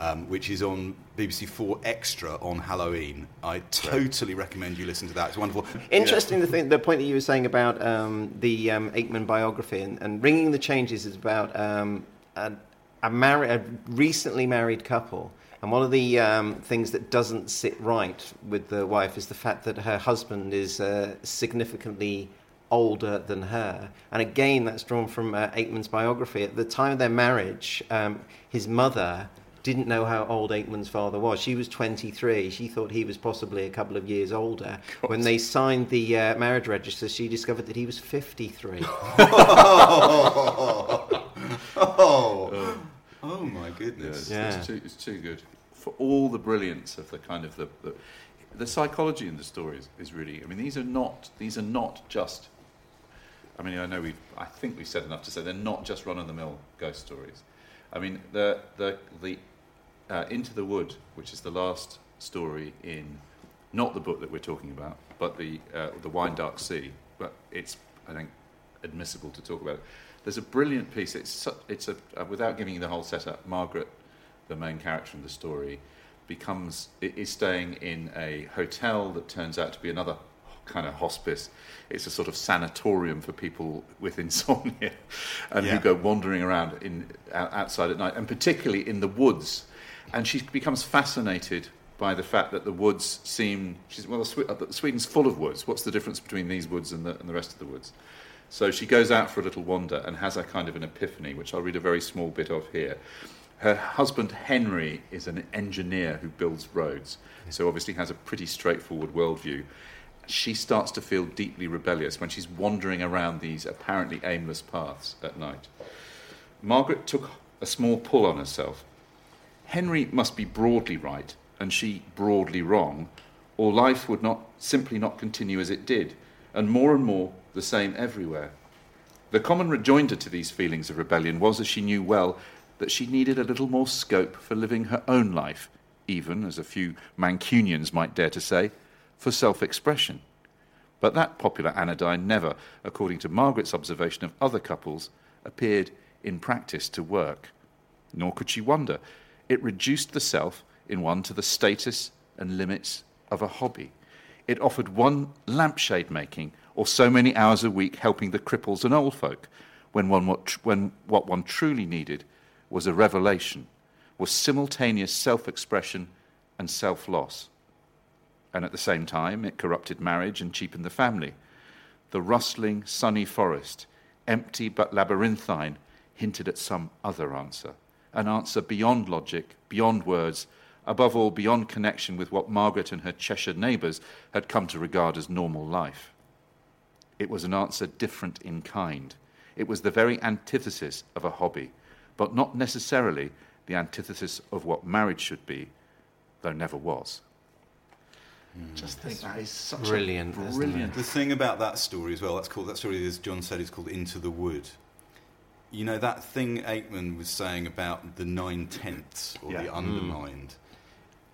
um, which is on BBC Four Extra on Halloween. I totally recommend you listen to that. It's wonderful. Interesting, the, thing, the point that you were saying about um, the um, Aickman biography and, and Ringing the Changes is about um, a, a, a recently married couple. And one of the um, things that doesn't sit right with the wife is the fact that her husband is uh, significantly older than her. And again, that's drawn from uh, Aickman's biography. At the time of their marriage, um, his mother didn't know how old Aickman's father was. She was 23. She thought he was possibly a couple of years older. When they signed the uh, marriage register, she discovered that he was 53. oh, oh my goodness. Yeah, it's, too, it's too good for all the brilliance of the kind of the, the the psychology in the stories is really. I mean, these are not these are not just. I mean, I know we. I think we've said enough to say they're not just run of the mill ghost stories. I mean, the the the uh, Into the Wood, which is the last story in, not the book that we're talking about, but the uh, the Wine Dark Sea. But it's I think admissible to talk about it. There's a brilliant piece. It's it's a uh, without giving you the whole setup. Margaret, the main character in the story, becomes is staying in a hotel that turns out to be another kind of hospice. It's a sort of sanatorium for people with insomnia, and Yeah. who go wandering around in outside at night, and particularly in the woods. And she becomes fascinated by the fact that the woods seem. She's well, uh, Sweden's full of woods. What's the difference between these woods and the, and the rest of the woods? So she goes out for a little wander and has a kind of an epiphany, which I'll read a very small bit of here. Her husband Henry is an engineer who builds roads, so obviously has a pretty straightforward worldview. She starts to feel deeply rebellious when she's wandering around these apparently aimless paths at night. Margaret took a small pull on herself. Henry must be broadly right and she broadly wrong, or life would not simply not continue as it did, and more and more the same everywhere. The common rejoinder to these feelings of rebellion was, as she knew well, that she needed a little more scope for living her own life, even, as a few Mancunians might dare to say, for self expression. But that popular anodyne never, according to Margaret's observation of other couples, appeared in practice to work. Nor could she wonder. It reduced the self in one to the status and limits of a hobby. It offered one lampshade making or so many hours a week helping the cripples and old folk, when, one, what, when what one truly needed was a revelation, was simultaneous self expression and self loss. And at the same time, it corrupted marriage and cheapened the family. The rustling, sunny forest, empty but labyrinthine, hinted at some other answer. An answer beyond logic, beyond words, above all, beyond connection with what Margaret and her Cheshire neighbours had come to regard as normal life. It was an answer different in kind. It was the very antithesis of a hobby, but not necessarily the antithesis of what marriage should be, though never was. Just think that is such brilliant, a brilliant. The thing about that story as well, that's called that story, as John said, is called Into the Wood. You know that thing Aickman was saying about the nine tenths or Yeah. the Mm. undermined,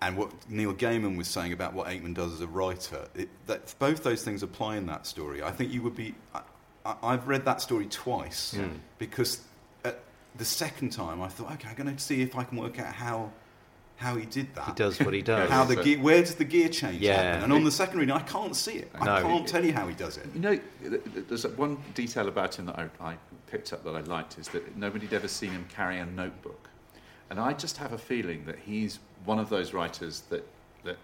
and what Neil Gaiman was saying about what Aickman does as a writer. It, that, both those things apply in that story. I think you would be. I, I, I've read that story twice because at the second time I thought, okay, I'm going to see if I can work out how how he did that. He does what he does. How the gear, where does the gear change Yeah. happen? And on the second reading, I can't see it. I No. can't tell you how he does it. You know, th- th- there's one detail about him that I, I picked up that I liked is that nobody'd ever seen him carry a notebook. And I just have a feeling that he's one of those writers that, that,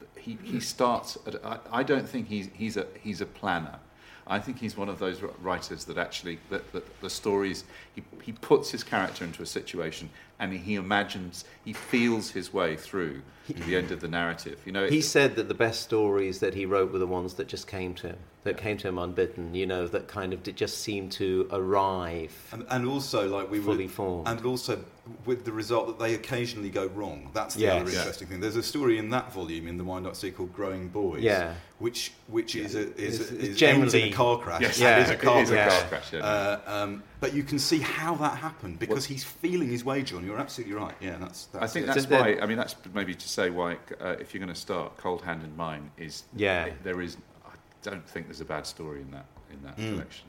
that he, he starts at, I, I don't think he's, he's, a, he's a planner. I think he's one of those writers that actually, that, that the stories, he, he puts his character into a situation and he imagines, he feels his way through the end of the narrative. You know, He said that the best stories that he wrote were the ones that just came to him, that came to him unbidden. You know, that kind of did just seemed to arrive. And, and also, like we Fully were, formed. and also with the result that they occasionally go wrong. That's the Yes. other Yeah. interesting thing. There's a story in that volume in the Wine Dark Sea called "Growing Boys," Yeah. which which is a, is, It's- it's is generally- ends in a car crash. Yes, Yeah. it is a car it is a crash. car crash. Yeah. Uh, um, but you can see how that happened because he's feeling his way, John. You're absolutely right. Yeah, that's. that's I think it. that's So why. I mean, that's maybe to say why, uh, if you're going to start, "Cold Hand in Mine" is. Yeah. There is. I don't think there's a bad story in that in that Mm. collection.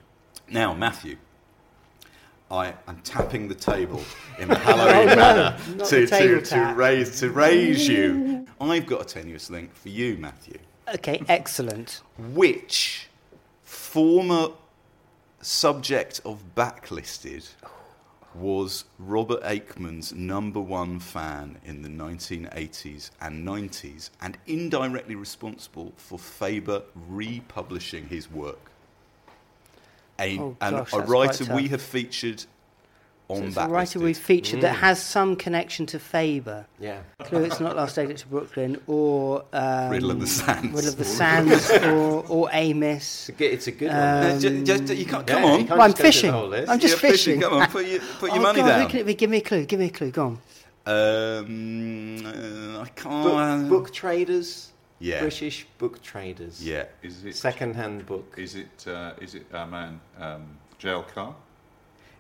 Now, Matthew, I am tapping the table in a Halloween manner not to, to, to raise to raise you. I've got a tenuous link for you, Matthew. Okay, excellent. Which former subject of Backlisted was Robert Aickman's number one fan in the 1980s and 90s and indirectly responsible for Faber republishing his work? A, Oh, and gosh, a that's writer we have featured on So it's Backlisted. a writer we've featured that has some connection to Faber. Yeah. Clue, it's not Last Exit to Brooklyn or um, Riddle of the Sands. Riddle of the Sands or, or Amos. It's a good, it's a good Um, one. Uh, just- you can't, come on. you can't Well, I'm just go through the fishing. I'm just You're fishing. Come on, put your, put your oh, money God, down. Who can it be? Give me a clue. Give me a clue. Go on. Um, uh, I can't. book traders, Yeah. British book traders. Yeah. Is it? Second-hand book. Is it? Uh, is it our man um, J.L. Carr?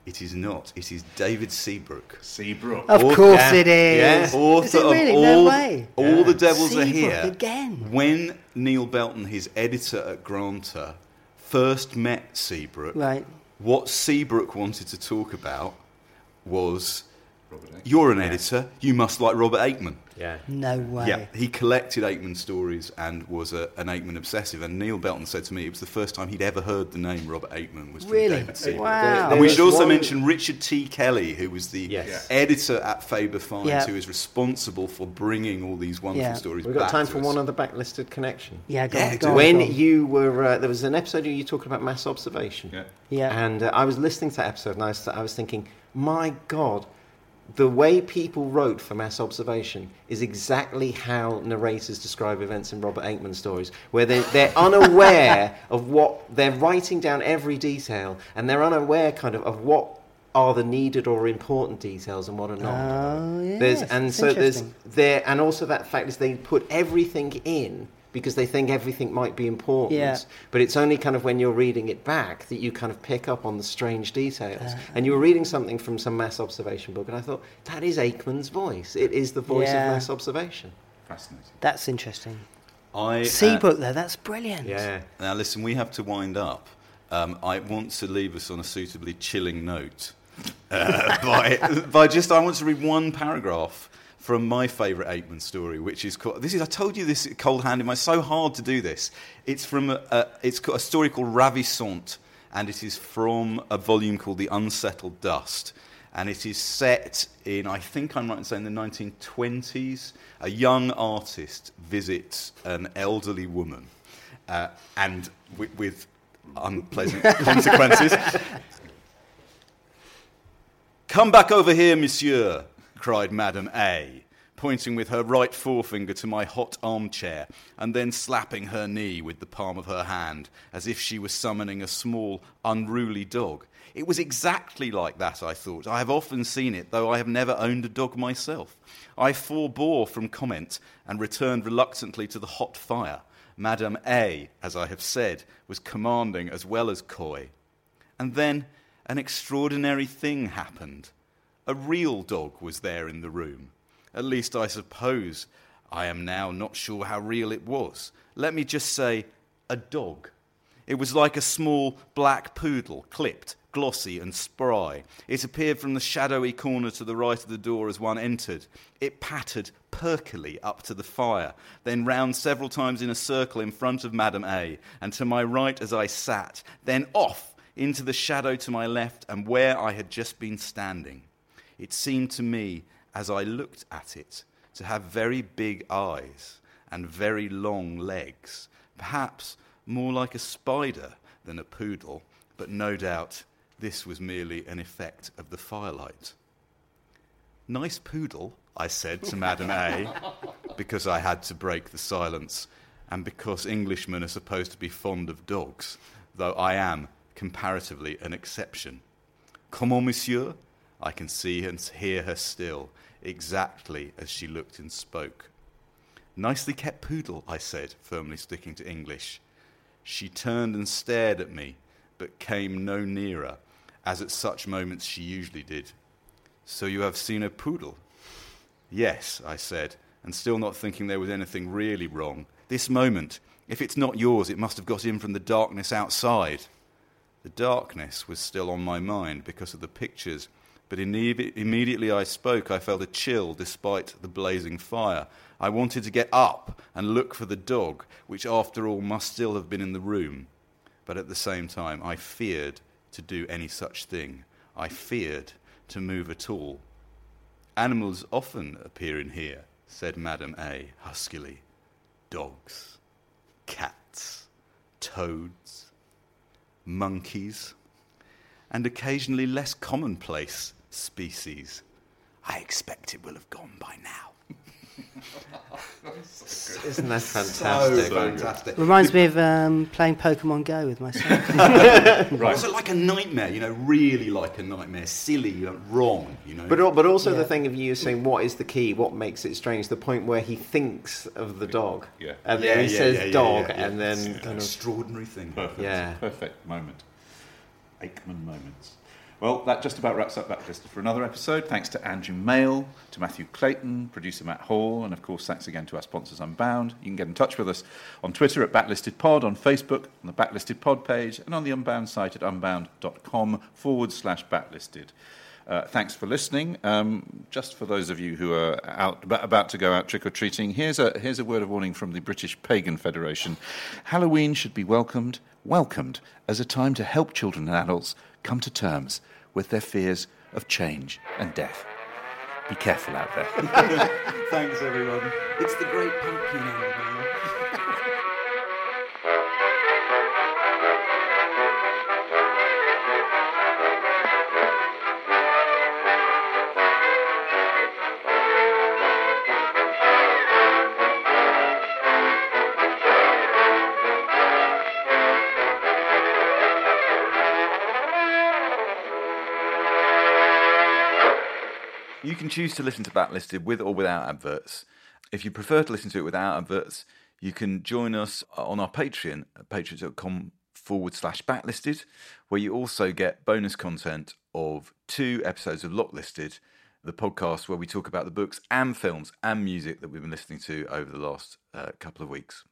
It is not. It is David Seabrook. Seabrook. Of Author- course yeah, it is. yeah. Author Is it really? of No all, way. all the Devils Are Here. again. When Neil Belton, his editor at Granta, first met Seabrook, Right. what Seabrook wanted to talk about was Robert Aickman. you're an editor, you must like Robert Aickman. Yeah. No way. Yeah, he collected Aickman stories and was a, an Aickman obsessive. And Neil Belton said to me it was the first time he'd ever heard the name Robert Aickman was from Really? David Seabrook. Wow. And we should also one- mention Richard T. Kelly, who was the Yes. editor at Faber Finds, Yeah. who is responsible for bringing all these wonderful Yeah. stories We've got back time to for us. one other backlisted connection. Yeah, go Yeah, on, do go it. on, when go on. you were, uh, there was an episode of you talking about mass observation. Yeah. Yeah. And uh, I was listening to that episode and I was, I was thinking, my God, the way people wrote for mass observation is exactly how narrators describe events in Robert Aickman stories, where they're, they're unaware of what they're writing down every detail and they're unaware kind of of what are the needed or important details and what are not. Oh, yes, There's, and that's so there's there, and also that fact is they put everything in because they think everything might be important. Yeah. But it's only kind of when you're reading it back that you kind of pick up on the strange details. Uh-huh. and you were reading something from some mass observation book, and I thought that is Aickman's voice. It is the voice Yeah. of mass observation. Fascinating. That's interesting. I, uh, Seabrook, though, that's brilliant. Yeah. Now, listen, we have to wind up. Um, I want to leave us on a suitably chilling note. Uh, by, by just, I want to read one paragraph from my favourite Aickman story, which is called. This is, I told you this cold handed. It's so hard to do this. It's from a, a, it's a story called Ravissant, and it is from a volume called The Unsettled Dust. And it is set in, I think I'm right in saying, the 1920s. A young artist visits an elderly woman uh, and with, with unpleasant consequences. Come back over here, monsieur, cried Madame A, pointing with her right forefinger to my hot armchair, and then slapping her knee with the palm of her hand, as if she was summoning a small, unruly dog. It was exactly like that, I thought. I have often seen it, though I have never owned a dog myself. I forbore from comment and returned reluctantly to the hot fire. Madame A, as I have said, was commanding as well as coy. And then an extraordinary thing happened. A real dog was there in the room. At least I suppose I am now not sure how real it was. Let me just say, a dog. It was like a small black poodle, clipped, glossy, and spry. It appeared from the shadowy corner to the right of the door as one entered. It pattered perkily up to the fire, then round several times in a circle in front of Madame A, and to my right as I sat, then off into the shadow to my left and where I had just been standing. It seemed to me, as I looked at it, to have very big eyes and very long legs, perhaps more like a spider than a poodle, but no doubt this was merely an effect of the firelight. Nice poodle, I said to Madame A, because I had to break the silence, and because Englishmen are supposed to be fond of dogs, though I am, comparatively, an exception. Comment, monsieur? I can see and hear her still, exactly as she looked and spoke. Nicely kept poodle, I said, firmly sticking to English. She turned and stared at me, but came no nearer, as at such moments she usually did. So you have seen a poodle? Yes, I said, and still not thinking there was anything really wrong. This moment, if it's not yours, it must have got in from the darkness outside. The darkness was still on my mind because of the pictures, but imme- immediately I spoke, I felt a chill despite the blazing fire. I wanted to get up and look for the dog, which after all must still have been in the room. But at the same time, I feared to do any such thing. I feared to move at all. Animals often appear in here, said Madame A. huskily. Dogs, cats, toads, monkeys, and occasionally less commonplace species. I expect it will have gone by now. Isn't that fantastic? fantastic. Reminds me of um, playing Pokemon Go with my son. Also like a nightmare, you know, really like a nightmare. Silly, wrong, you know. But, but also Yeah. the thing of you saying what is the key, what makes it strange, the point where he thinks of the dog, Yeah. and Yeah, then he yeah, says yeah, yeah, dog, yeah, yeah. and then An kind of extraordinary thing. Perfect. Yeah. Perfect moment. Aickman moments. Well, that just about wraps up Backlisted for another episode. Thanks to Andrew Male, to Matthew Clayton, producer Matt Hall, and of course, thanks again to our sponsors Unbound. You can get in touch with us on Twitter at BacklistedPod, on Facebook, on the Backlisted Pod page, and on the Unbound site at unbound.com forward slash backlisted. Uh, thanks for listening. Um, just for those of you who are out about to go out trick or treating, here's a here's a word of warning from the British Pagan Federation. Halloween should be welcomed welcomed as a time to help children and adults come to terms with their fears of change and death. Be careful out there. Thanks, everyone. It's the great pumpkin You can choose to listen to Backlisted with or without adverts. If you prefer to listen to it without adverts, you can join us on our Patreon at patreon.com forward slash backlisted, where you also get bonus content of two episodes of Locklisted, the podcast where we talk about the books and films and music that we've been listening to over the last uh, couple of weeks.